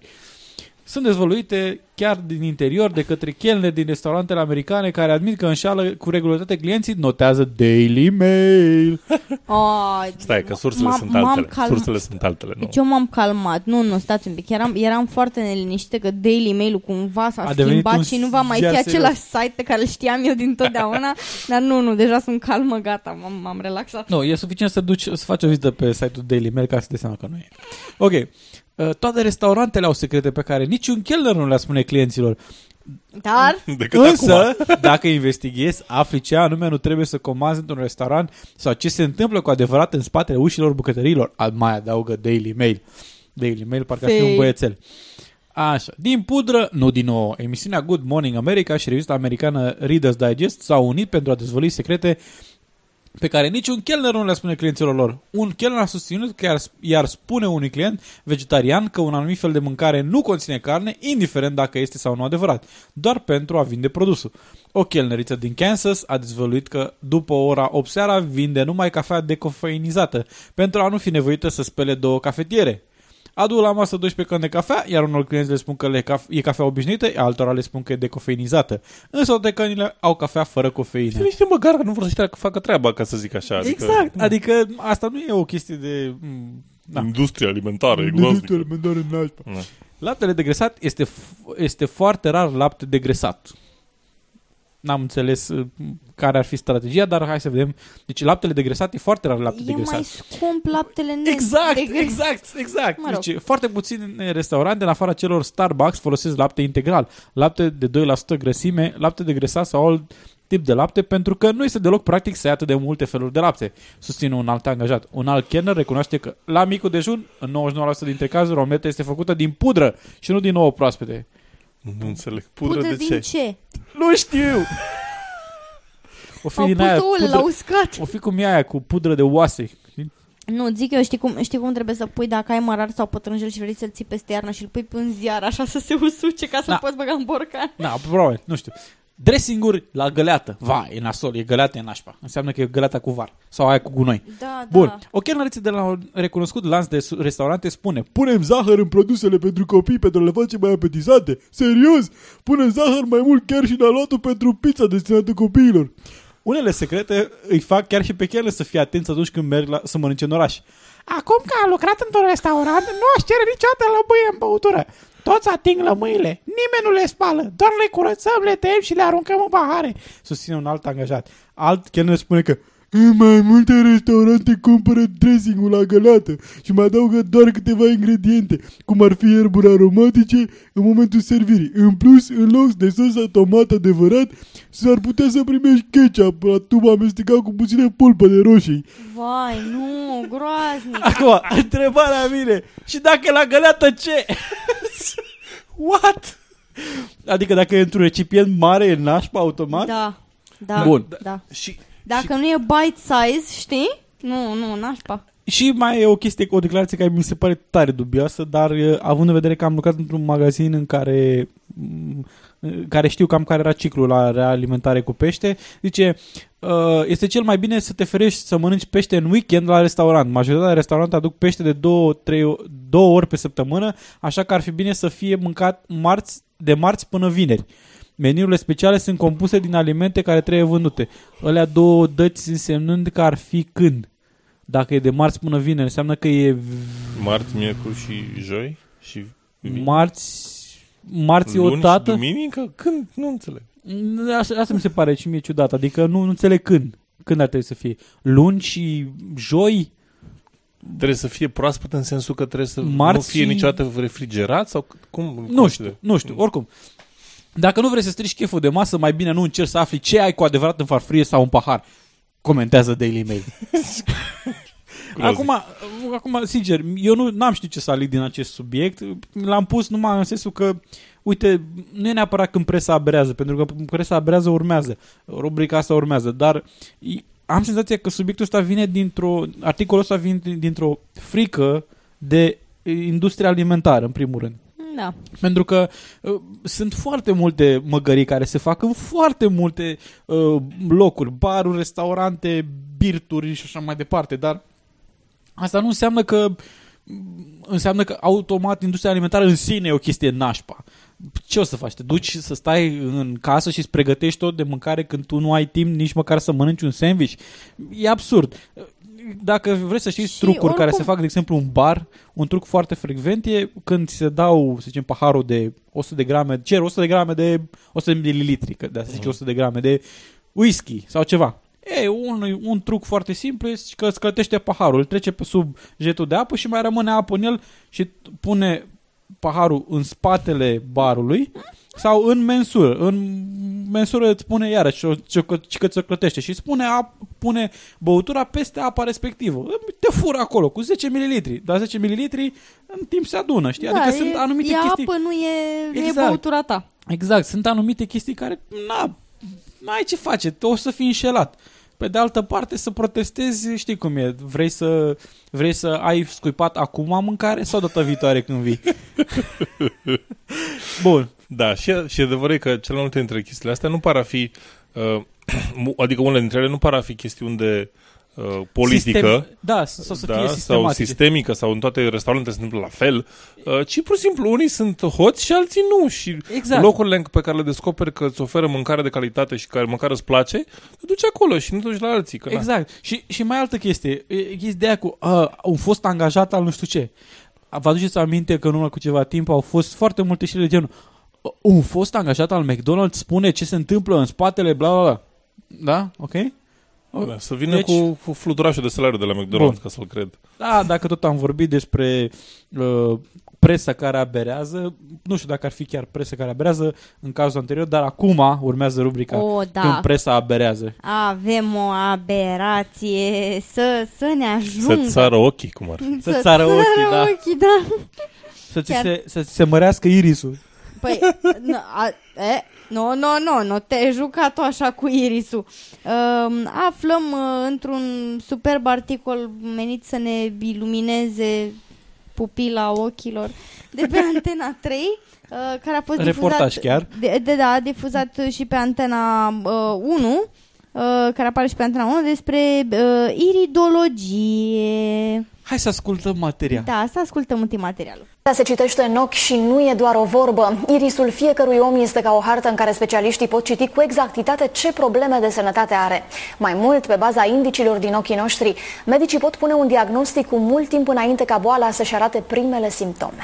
sunt dezvăluite chiar din interior de către chelneri din restaurantele americane care admit că înșală cu regularitate clienții, notează Daily Mail. Oh, Stai, că sursele m-am- sunt m-am altele. calmat. Sursele sunt altele, nu. Deci eu m-am calmat. Nu, nu, stați un pic. Eram, eram foarte neliniștită că Daily Mail-ul cumva s-a A devenit schimbat un și nu va mai fi ziar același site pe care îl știam eu din totdeauna. dar nu, nu, deja sunt calmă, gata, m-am, m-am relaxat. Nu, e suficient să duci, să faci o vizită pe site-ul Daily Mail ca să te seama că nu e. Ok. Uh, Toate restaurantele au secrete pe care niciun chelner nu le spune clienților. Dar, Decât acum. Însă, dacă investighezi, afli ce anume nu trebuie să comanzi într-un restaurant sau ce se întâmplă cu adevărat în spatele ușilor bucătăriilor. A- Mai adaugă Daily Mail. Daily Mail parcă ar fi un Fake. băiețel. Așa. Din pudră, nu din nou. Emisiunea Good Morning America și revista americană Reader's Digest s-au unit pentru a dezvălui secrete pe care niciun chelner nu le spune clienților lor. Un chelner a susținut că iar, iar spune unui client vegetarian că un anumit fel de mâncare nu conține carne, indiferent dacă este sau nu adevărat, doar pentru a vinde produsul. O chelneriță din Kansas a dezvăluit că după ora 8 seara vinde numai cafea decofeinizată, pentru a nu fi nevoită să spele două cafetiere. Adu la masă 12 căni de cafea, iar unor clienți le spun că le caf- e cafea obișnuită, altora le spun că e decofeinizată. Însă toate cănile au cafea fără cofeină. Sunt niște măgar că nu vor să facă treaba, ca să zic așa. Adică, Exact, adică asta nu e o chestie de... mm, Da. Industria alimentară, e groaznică. Da. Laptele degresat este, f- este foarte rar lapte degresat. N-am înțeles uh, care ar fi strategia, dar hai să vedem. Deci laptele degresat e foarte rar lapte E degresat. mai scump laptele net. Exact, de- exact, exact. Mă rog. Deci foarte puține restaurante, în afara celor Starbucks, folosesc lapte integral. Lapte de 2% grăsime, lapte degresat sau alt tip de lapte, pentru că nu este deloc practic să ia atât de multe feluri de lapte, susține un alt angajat. Un alt kelner recunoaște că la micul dejun, în 99% dintre cazuri, omleta este făcută din pudră și nu din ouă proaspete. Nu înțeleg. Pudră, Pudră de din ce? ce? Nu știu! O fi Au din pus aia, ouăle la pudră, uscat. o fi cum e aia cu pudră de oase. știi? Nu, zic eu, știi cum, știi cum trebuie să pui dacă ai mărar sau pătrunjel și vrei să-l ții peste iarnă și îl pui pe un ziar așa să se usuce ca să-l Da. poți băga în borcan. Da, probabil, nu știu. Dressinguri la găleată. Va, e nasol, e găleată, e nașpa. Înseamnă că e găleata cu var. Sau aia cu gunoi. Da, Bun. da. O chelneriță de la un recunoscut lanț de su- restaurante spune Punem zahăr în produsele pentru copii pentru a le face mai apetizante. Serios? Punem zahăr mai mult chiar și în aluatul pentru pizza destinată copiilor. Unele secrete îi fac chiar și pe chelne să fie atenți atunci când merg la, să mănânce în oraș. Acum că a lucrat într-un restaurant, nu aș cere niciodată lămâie în băutură. Toți ating lămâile, nimeni nu le spală, doar le curățăm, le tăiem și le aruncăm în pahare, susține un alt angajat. Alt chelner spune că în mai multe restaurante cumpără dressing-ul la găleată și mai adaugă doar câteva ingrediente, cum ar fi ierburi aromatice în momentul servirii. În plus, în loc de sosa tomat adevărat, s-ar putea să primești ketchup la tub amestecat cu puțină pulpă de roșii. Vai, nu, groaznic. Acum, întrebarea mine, și dacă e la găleată ce? What? Adică dacă e într-un recipient mare, e nașpa automat? Da, da, Bun. da. Și, Dacă nu e bite size, știi? Nu, nu, nașpa. și mai e o chestie, o declarație care mi se pare tare dubioasă, dar uh, având în vedere că am lucrat într-un magazin în care m, care știu cam care era ciclul la realimentare cu pește, zice, uh, este cel mai bine să te ferești să mănânci pește în weekend la restaurant. Majoritatea restaurante aduc pește de două, trei, două ori pe săptămână, așa că ar fi bine să fie mâncat marți, de marți până vineri. Meniurile speciale sunt compuse din alimente care trebuie vândute. Alea două dăți însemnând că ar fi când. Dacă e de marți până vineri, înseamnă că e Marți, miercuri și joi? Și marți, marți luni o și dată. duminică? Când? Nu înțeleg. Asta, asta mi se pare și mie ciudat. Adică nu, nu înțeleg când. Când ar trebui să fie? Luni și joi? Trebuie să fie proaspăt în sensul că trebuie să Marți nu fie și- niciodată refrigerat? Sau c- cum? îl Nu știu, consider? nu știu. Oricum, dacă nu vrei să strici cheful de masă, mai bine nu încerci să afli ce ai cu adevărat în farfurie sau în pahar. Comentează Daily Mail. Groaznic. Acum, acum, sincer, eu nu am știut ce să aleg din acest subiect. L-am pus numai în sensul că, uite, nu e neapărat când presa aberează, pentru că când presa aberează urmează. Rubrica asta urmează, dar i- am senzația că subiectul ăsta vine dintr-o, articolul ăsta vine dintr-o frică de industria alimentară, în primul rând. Da. Pentru că uh, sunt foarte multe măgării care se fac în foarte multe uh, locuri, baruri, restaurante, birturi și așa mai departe, dar asta nu înseamnă că înseamnă că automat industria alimentară în sine e o chestie nașpa. Ce o să faci? Te duci să stai în casă și îți pregătești tot de mâncare când tu nu ai timp nici măcar să mănânci un sandwich? E absurd. Dacă vreți să știți Și trucuri care oricum- se fac, de exemplu, în bar, un truc foarte frecvent e când ți se dau, să zicem, paharul de 100 de grame, cer 100 de grame de 100 de mililitri, că de asta zice 100 de grame de whisky sau ceva. E, un, un truc foarte simplu este că îți clătește paharul, îl trece pe sub jetul de apă și mai rămâne apă în el și pune paharul în spatele barului sau în mensură. În mensură îți pune iarăși ce, ce, ce că ți-o clătește și spune, ap, pune băutura peste apa respectivă. Te fură acolo cu 10 ml, dar 10 ml în timp se adună, știi? adică da, sunt e, anumite e chestii... apă, nu e, nu Exact. e băutura ta. Exact, sunt anumite chestii care, na, n-ai ce face, o să fii înșelat. Pe de altă parte să protestezi, știi cum e, vrei să, vrei să ai scuipat acum mâncare sau data viitoare când vii? Bun. Da, și, și adevărul e că cele mai multe dintre chestiile astea nu par a fi, uh, adică unele dintre ele nu par a fi chestiuni de uh, politică, Sistem, da, sau să da, fie sau sistematice. sistemică, sau în toate restaurantele se întâmplă la fel, uh, ci pur și simplu unii sunt hoți și alții nu. Și Exact. locurile pe care le descoperi că îți oferă mâncare de calitate și care măcar îți place, te duci acolo și nu te duci la alții. Că na. Exact. Și, și mai altă chestie. E ideea cu uh, un fost angajat al nu știu ce. Vă aduceți aminte că în urmă cu ceva timp au fost foarte multe știri de genul "Uh, un fost angajat al McDonald's spune ce se întâmplă în spatele bla bla bla. Da? Ok? Da, să vină Deci- cu, cu fluturașul de salariu de la McDonald's Bun. ca să-l cred. Da, dacă tot am vorbit despre uh, presa care aberează, nu știu dacă ar fi chiar presa care aberează în cazul anterior, dar acum urmează rubrica O, când da. presa aberează. Avem o aberație să, să ne ajungă. Să-ți sară ochii, cum ar fi. Să-ți sară ochii, da. ochii, da. Să ți Chiar. se, să ți se mărească irisul. Păi, nu, a, e, nu, nu, nu, nu, te-ai jucat tu așa cu irisul. Um, aflăm uh, într-un superb articol menit să ne ilumineze pupila ochilor de pe Antena 3, uh, care a fost Reportaj difuzat, chiar. De, de, da, difuzat și pe Antena uh, 1, uh, care apare și pe Antena 1, despre uh, iridologie. Hai să ascultăm materia. Da, să ascultăm întâi materialul. Se citește în ochi și nu e doar o vorbă. Irisul fiecărui om este ca o hartă în care specialiștii pot citi cu exactitate ce probleme de sănătate are. Mai mult, pe baza indicilor din ochii noștri, medicii pot pune un diagnostic cu mult timp înainte ca boala să-și arate primele simptome.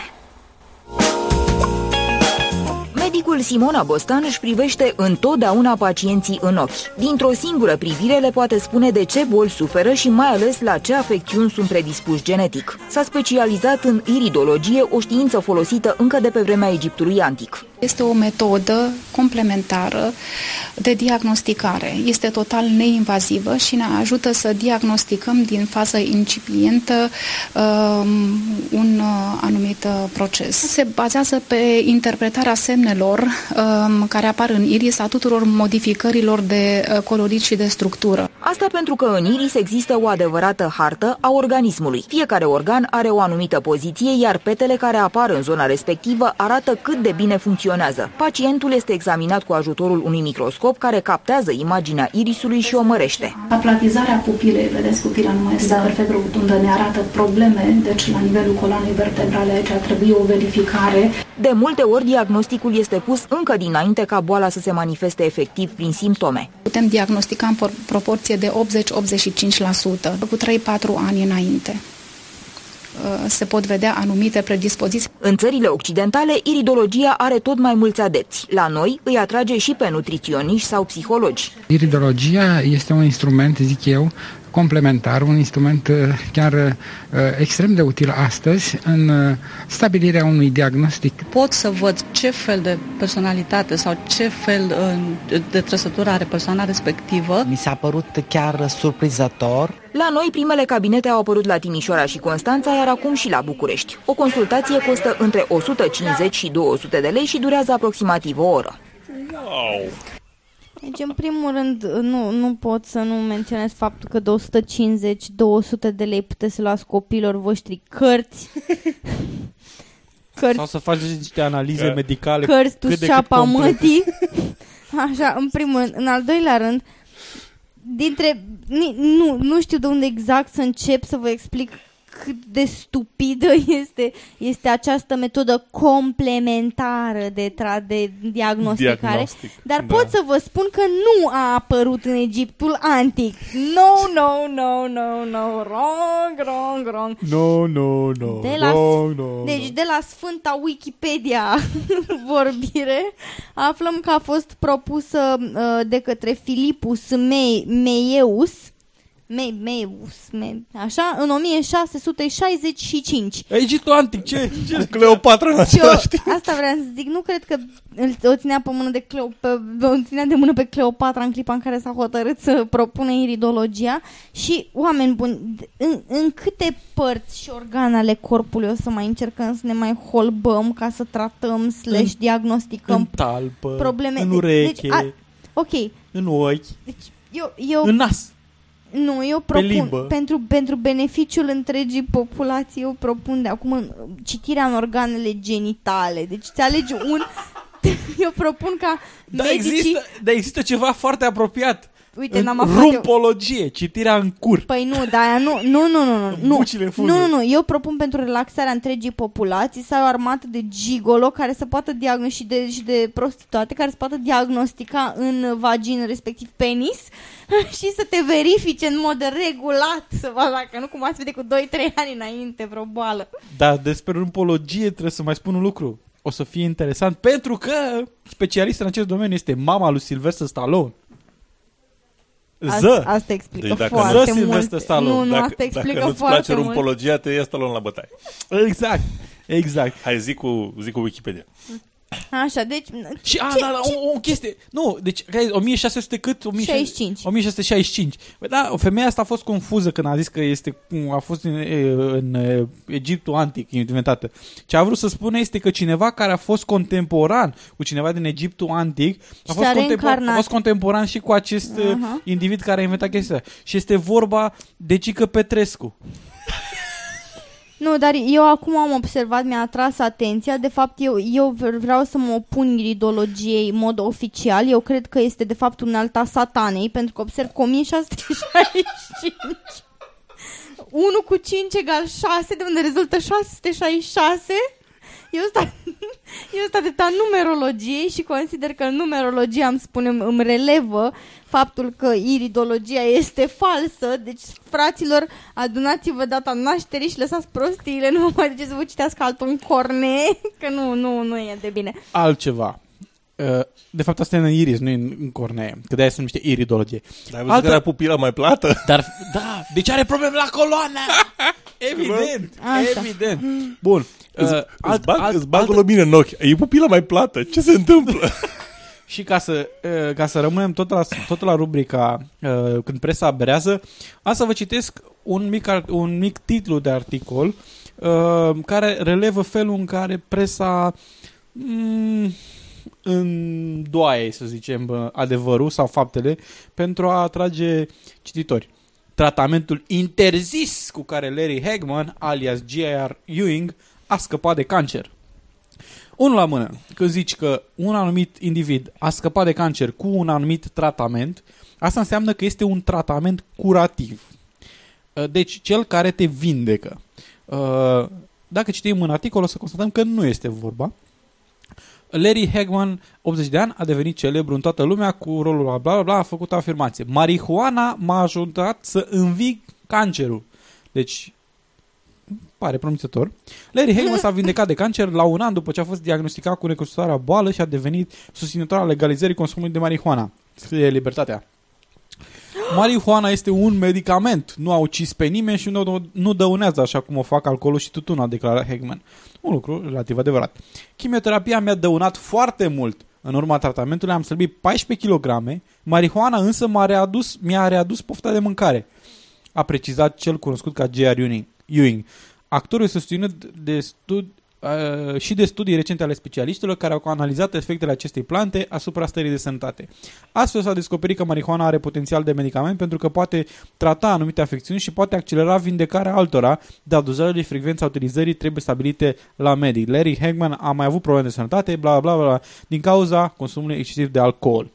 Medicul Simona Bostan își privește întotdeauna pacienții în ochi. Dintr-o singură privire le poate spune de ce boli suferă și mai ales la ce afecțiuni sunt predispuși genetic. S-a specializat în iridologie, o știință folosită încă de pe vremea Egiptului antic. Este o metodă complementară de diagnosticare. Este total neinvazivă și ne ajută să diagnosticăm din fază incipientă um, un uh, anumit uh, proces. Se bazează pe interpretarea semnelor um, care apar în iris a tuturor modificărilor de uh, colorit și de structură. Asta pentru că în iris există o adevărată hartă a organismului. Fiecare organ are o anumită poziție, iar petele care apar în zona respectivă arată cât de bine funcționează. Pacientul este examinat cu ajutorul unui microscop care captează imaginea irisului și o mărește. Aplatizarea pupilei, vedeți, pupila nu mai este da. perfect rotundă, ne arată probleme, deci la nivelul coloanei vertebrale aici ar trebui o verificare. De multe ori, diagnosticul este pus încă dinainte ca boala să se manifeste efectiv prin simptome. Putem diagnostica în por- proporție de 80-85%, cu 3-4 ani înainte. Uh, Se pot vedea anumite predispoziții. În țările occidentale, iridologia are tot mai mulți adepți. La noi îi atrage și pe nutriționiști sau psihologi. Iridologia este un instrument, zic eu, complementar, un instrument uh, chiar uh, extrem de util astăzi în uh, stabilirea unui diagnostic. pot să văd ce fel de personalitate sau ce fel uh, de trăsătură are persoana respectivă. Mi s-a părut chiar surprinzător. La noi, primele cabinete au apărut la Timișoara și Constanța, iar acum și la București. O consultație costă între 150 și 200 de lei și durează aproximativ o oră. Wow! Deci, în primul rând, nu, nu pot să nu menționez faptul că de 150-200 de lei puteți să luați copiilor voștri cărți. cărți, Sau să faci niște analize Da. medicale cărți tu cât de cât șapa complete. mătii. Așa, în primul rând. În al doilea rând, dintre... ni- Nu, nu știu de unde exact să încep să vă explic cât de stupidă este, este această metodă complementară de, tra- de diagnosticare. Diagnostic, Dar da. pot să vă spun că nu a apărut în Egiptul antic. No, no, no, no, no, wrong, wrong, wrong. No, no, no. De la, no, no, deci de la Sfânta Wikipedia vorbire aflăm că a fost propusă uh, de către Filipus Me- Meieus Me- Meus, Me- așa, în 1665. Egiptul antic, ce? ce? Cleopatra în Și eu, același timp. asta vreau să zic, nu cred că îl- o ținea pe mână de Cleo, pe, o ținea de mână pe Cleopatra în clipa în care s-a hotărât să propună iridologia și oameni buni, în, în câte părți și organe ale corpului o să mai încercăm să ne mai holbăm ca să tratăm slash În- diagnosticăm În talpă, probleme. în De- ureche, Deci, a, ok, în ochi, deci eu, eu în nas. Nu, eu propun, limbă. pentru, pentru beneficiul întregii populații, eu propun de acum uh, citirea în organele genitale. Deci ți alegi un... Eu propun ca Da, medicii... există, da, există ceva foarte apropiat. Uite, În n-am aflat eu. rumpologie, citirea în cur. Păi nu, dar aia nu, nu, nu, nu, nu, nu. Bucile fuze. Nu, nu, nu, eu propun pentru relaxarea întregii populații să ai o armată de gigolo care să poată diagnostica și de, și de prostituate care să poată diagnostica în vagin, respectiv penis și să te verifice în mod regulat să vadă dacă nu cumva să vede cu 2-3 ani înainte vreo boală. Dar despre rumpologie trebuie să mai spun un lucru. O să fie interesant pentru că specialistă în acest domeniu este mama lui Sylvester Stallone. Asta, Ză! asta explică Deci dacă foarte nu- mult. Ză Sylvester Stallone, Nu, nu, dacă, asta explică dacă nu-ți foarte place mult. rumpologia, te ia Stallone la bătaie. Exact, exact. Hai, zi cu, zi cu Wikipedia. Așa, deci... Și, a, ce- da, da, o, o chestie. Nu, deci, care- 1600 cât? 65. 1665. Bă, da, femeia asta a fost confuză când a zis că este, a fost în, în, în Egiptul antic inventată. Ce a vrut să spună este că cineva care a fost contemporan cu cineva din Egiptul antic a fost, s-a contempor- a reîncarnat. fost contemporan și cu acest uh Aha. individ care a inventat chestia. Și este vorba de Cică Petrescu. Nu, dar eu acum am observat, mi-a atras atenția. De fapt, eu, eu v- vreau să mă opun iridologiei în mod oficial. Eu cred că este, de fapt, un alta satanei, pentru că observ că 1665... 1 cu 5 egal 6, de unde rezultă 666. Eu stat, eu stat de numerologiei și consider că numerologia îmi spune, îmi relevă faptul că iridologia este falsă. Deci, fraților, adunați-vă data nașterii și lăsați prostiile, nu vă mai duceți să vă citească altul în corne, că nu, nu, nu e de bine. Altceva. Uh, De fapt, asta e în iris, nu e în în cornee. Că de-aia se numește iridologie. Dar ai văzut că era pupila mai plată? Dar, da, deci are probleme la coloană! Evident, Așa. evident. Bun. Îți, Uh, îți bag, alt- îți bag altă- o lumină în ochi. E pupila mai plată. Ce se întâmplă? Și ca să, uh, ca să rămânem tot la, tot la rubrica uh, când presa berează, am să vă citesc un mic, ar- un mic titlu de articol uh, care relevă felul în care presa mm, îndoaie, să zicem, uh, adevărul sau faptele pentru a atrage cititori. Tratamentul interzis cu care Larry Hagman, alias J.R. Ewing, a scăpat de cancer. Unul la mână, când zici că un anumit individ a scăpat de cancer cu un anumit tratament, asta înseamnă că este un tratament curativ. Uh, Deci, cel care te vindecă. Uh, Dacă citim un articol, o să constatăm că nu este vorba. Larry Hagman, 80 de ani, a devenit celebru în toată lumea cu rolul la bla bla bla, a făcut o afirmație. Marihuana m-a ajutat să învig cancerul. Deci, pare promițător. Larry Hagman s-a vindecat de cancer la un an după ce a fost diagnosticat cu recunoscutarea boală și a devenit susținător al legalizării consumului de marihuana. Scrie Libertatea. Marihuana este un medicament, nu a ucis pe nimeni și nu, nu dăunează așa cum o fac alcoolul și tutunul, a declarat Hagman. Un lucru relativ adevărat. Chimioterapia mi-a dăunat foarte mult. În urma tratamentului am slăbit 14 kg, marihuana însă m-a readus, mi-a readus pofta de mâncare, a precizat cel cunoscut ca J.R. Ewing. Ewing. Actorul este susținut de studi- uh, și de studii recente ale specialiștilor care au analizat efectele acestei plante asupra stării de sănătate. Astfel s-a descoperit că marihuana are potențial de medicament pentru că poate trata anumite afecțiuni și poate accelera vindecarea altora, dar dozajele și frecvența utilizării trebuie stabilite la medic. Larry Hagman a mai avut probleme de sănătate, bla bla bla, bla din cauza consumului excesiv de alcool.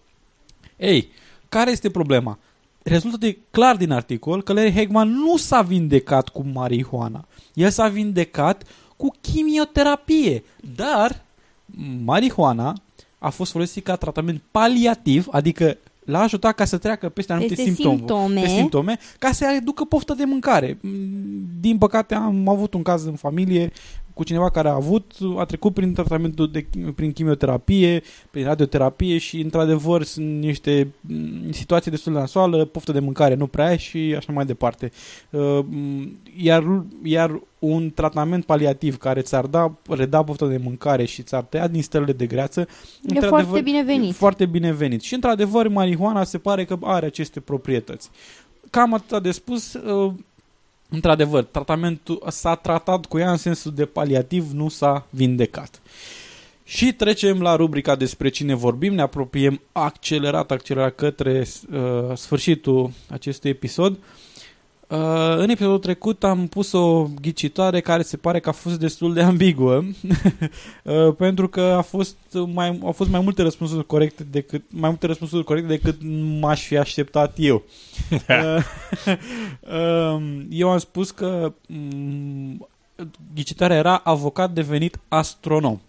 Ei, care este problema? Rezultă de clar din articol că Larry Hagman nu s-a vindecat cu marihuana. El s-a vindecat cu chimioterapie. Dar marihuana a fost folosit ca tratament paliativ, adică l-a ajutat ca să treacă peste anumite Peste simptome, simptome. peste simptome, ca să reducă poftă de mâncare. Mm, Din păcate am avut un caz în familie cu cineva care a avut, a trecut prin tratamentul de, prin chimioterapie, prin radioterapie și într-adevăr sunt niște mm, situații destul de nasoală, poftă de mâncare nu prea ai și așa mai departe. Uh, mm, Iar, iar un tratament paliativ care ți-ar da, reda poftă de mâncare și ți-ar tăia din stările de greață, E într-adevăr, foarte binevenit. e foarte binevenit. Și într-adevăr marihuana se pare că are aceste proprietăți. Cam atât de spus, uh, într-adevăr, tratamentul s-a tratat cu ea în sensul de paliativ, nu s-a vindecat. Și trecem la rubrica despre cine vorbim, ne apropiem accelerat, accelerat către uh, sfârșitul acestui episod. Uh, în episodul trecut am pus o ghicitoare care se pare că a fost destul de ambiguă, uh, pentru că a fost mai, au fost mai multe răspunsuri corecte decât mai multe răspunsuri corecte decât m-aș fi așteptat eu. uh, uh, eu am spus că um, ghicitoarea era avocat devenit astronom.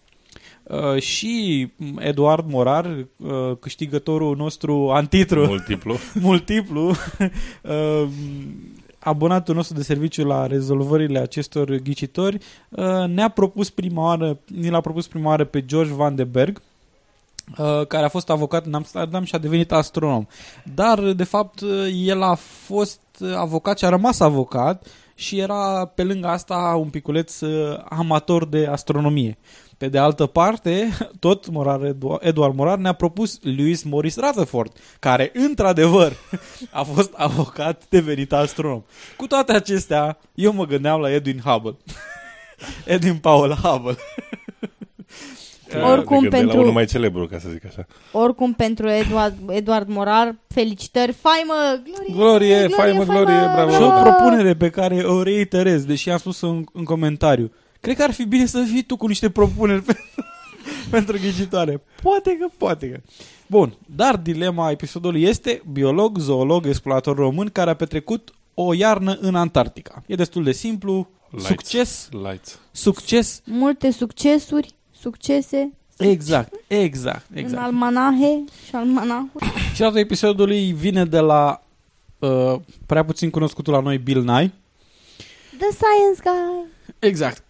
Uh, și Eduard Morar, uh, câștigătorul nostru antitru, Multiplu. multiplu uh, abonatul nostru de serviciu la rezolvările acestor ghicitori, uh, ne-a propus prima oară, ni l-a propus prima oară pe George Van de Berg, uh, care a fost avocat în Amsterdam și a devenit astronom. Dar, de fapt, uh, el a fost avocat și a rămas avocat și era pe lângă asta un piculeț uh, amator de astronomie. Pe de altă parte, tot Morar, Edu- Eduard Morar ne-a propus Louis Morris Rutherford, care într-adevăr a fost avocat devenit astronom. Cu toate acestea, eu mă gândeam la Edwin Hubble. Edwin Powell Hubble. Oricum, Te gândeai pentru- La unul mai celebru, ca să zic așa. Oricum, pentru Eduard, Eduard Morar, felicitări, faimă, glorie, Glorie, faimă, glorie, bravo. Și o propunere pe care o reiterez, deși am spus în, în comentariu. Cred că ar fi bine să vii tu cu niște propuneri pentru, pentru ghicitoare. Poate că, poate că. Bun, dar dilema episodului este biolog, zoolog, explorator român care a petrecut o iarnă în Antarctica. E destul de simplu, Lights. succes, Lights. succes, Multe succesuri, succese exact, exact, în exact. almanahe și almanahuri. Și altul episodului vine de la uh, prea puțin cunoscutul la noi Bill Nye, The Science Guy. Exact.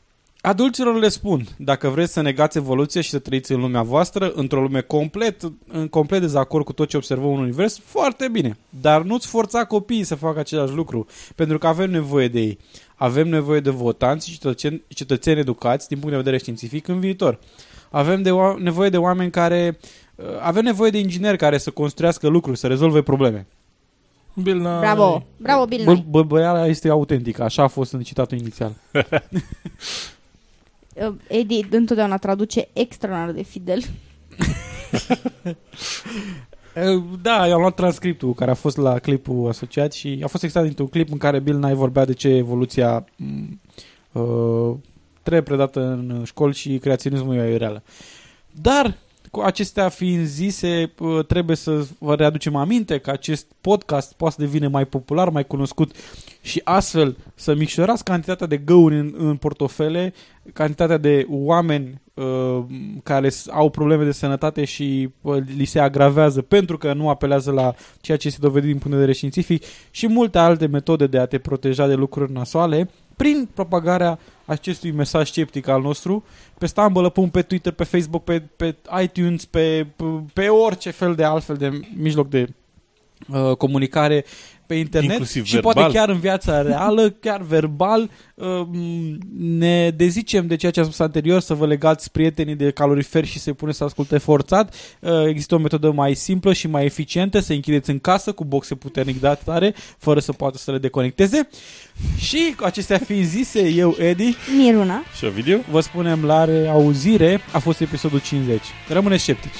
Adulților le spun, dacă vreți să negați evoluția și să trăiți în lumea voastră, într-o lume complet, în complet dezacord cu tot ce observăm în univers, foarte bine. Dar nu-ți forța copiii să facă același lucru, pentru că avem nevoie de ei. Avem nevoie de votanți și cetățeni, cetățeni educați din punct de vedere științific în viitor. Avem de oa- nevoie de oameni care... uh, Avem nevoie de ingineri care să construiască lucruri, să rezolve probleme. Bill Nye. Bravo, bravo Bill Bă, Nye. bă, băiala este autentică, așa a fost în citatul inițial. Uh, Eddie întotdeauna traduce extraordinar de fidel. Uh, Da, eu am luat transcriptul care a fost la clipul asociat și a fost extras dintr-un clip în care Bill Nye vorbea de ce evoluția m, uh, trebuie predată în școli și creaționismul e reală. Dar, cu acestea fiind zise, uh, trebuie să vă readucem aminte că acest podcast poate să devine mai popular, mai cunoscut și astfel să micșorați cantitatea de găuri în, în portofele, cantitatea de oameni uh, care s- au probleme de sănătate și uh, li se agravează pentru că nu apelează la ceea ce se dovedit din punct de vedere științific și multe alte metode de a te proteja de lucruri nasoale prin propagarea acestui mesaj sceptic al nostru pe Stumble, pe Twitter, pe Facebook, pe, pe iTunes, pe, pe orice fel de altfel de mijloc de uh, comunicare pe internet Inclusiv și verbal. poate chiar în viața reală, chiar verbal, uh, ne dezicem de ceea ce am spus anterior, să vă legați prietenii de caloriferi și să-i puneți să asculte forțat. Uh, Există o metodă mai simplă și mai eficientă, să închideți în casă cu boxe puternic de atare, fără să poată să le deconecteze. Și cu acestea fiind zise, eu, Edi, Miruna. Și video? vă spunem la reauzire, a fost episodul 50. Rămâneți sceptici!